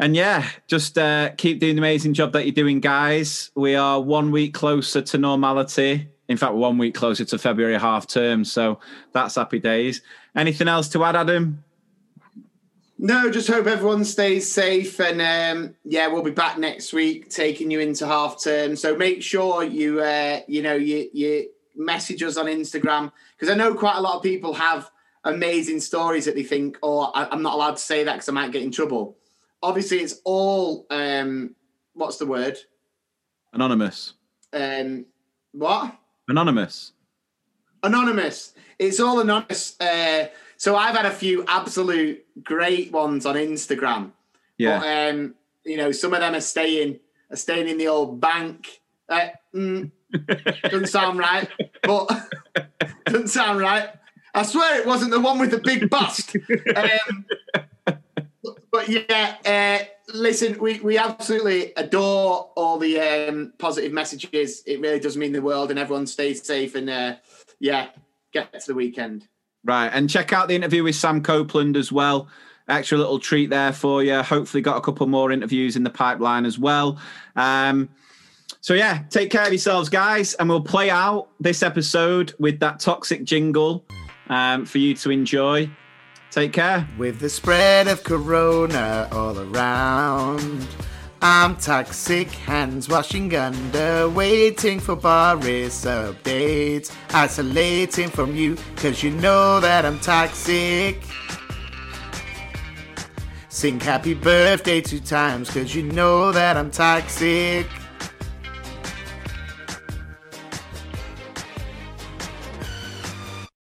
and yeah, just uh, keep doing the amazing job that you're doing, guys. We are one week closer to normality. In fact, one week closer to February half term. So that's happy days. Anything else to add, Adam? No, just hope everyone stays safe, and um, yeah, we'll be back next week taking you into half term. So make sure you uh, you know you you message us on Instagram because I know quite a lot of people have amazing stories that they think, oh, I, I'm not allowed to say that because I might get in trouble. Obviously, it's all um, what's the word? Anonymous. Um, what? Anonymous. anonymous. It's all anonymous. Uh, so I've had a few absolute great ones on Instagram. Yeah. But, um, you know, some of them are staying are staying in the old bank. Uh, mm, doesn't sound right, but doesn't sound right. I swear it wasn't the one with the big bust. Um, but yeah, uh, listen, we, we absolutely adore all the um, positive messages. It really does mean the world, and everyone stays safe. And uh, yeah, get to the weekend. Right. And check out the interview with Sam Copeland as well. Extra little treat there for you. Hopefully, got a couple more interviews in the pipeline as well. Um, so, yeah, take care of yourselves, guys. And we'll play out this episode with that toxic jingle um, for you to enjoy. Take care. With the spread of corona all around, I'm toxic, hands washing under, waiting for Boris updates, isolating from you, cause you know that I'm toxic. Sing happy birthday two times, cause you know that I'm toxic.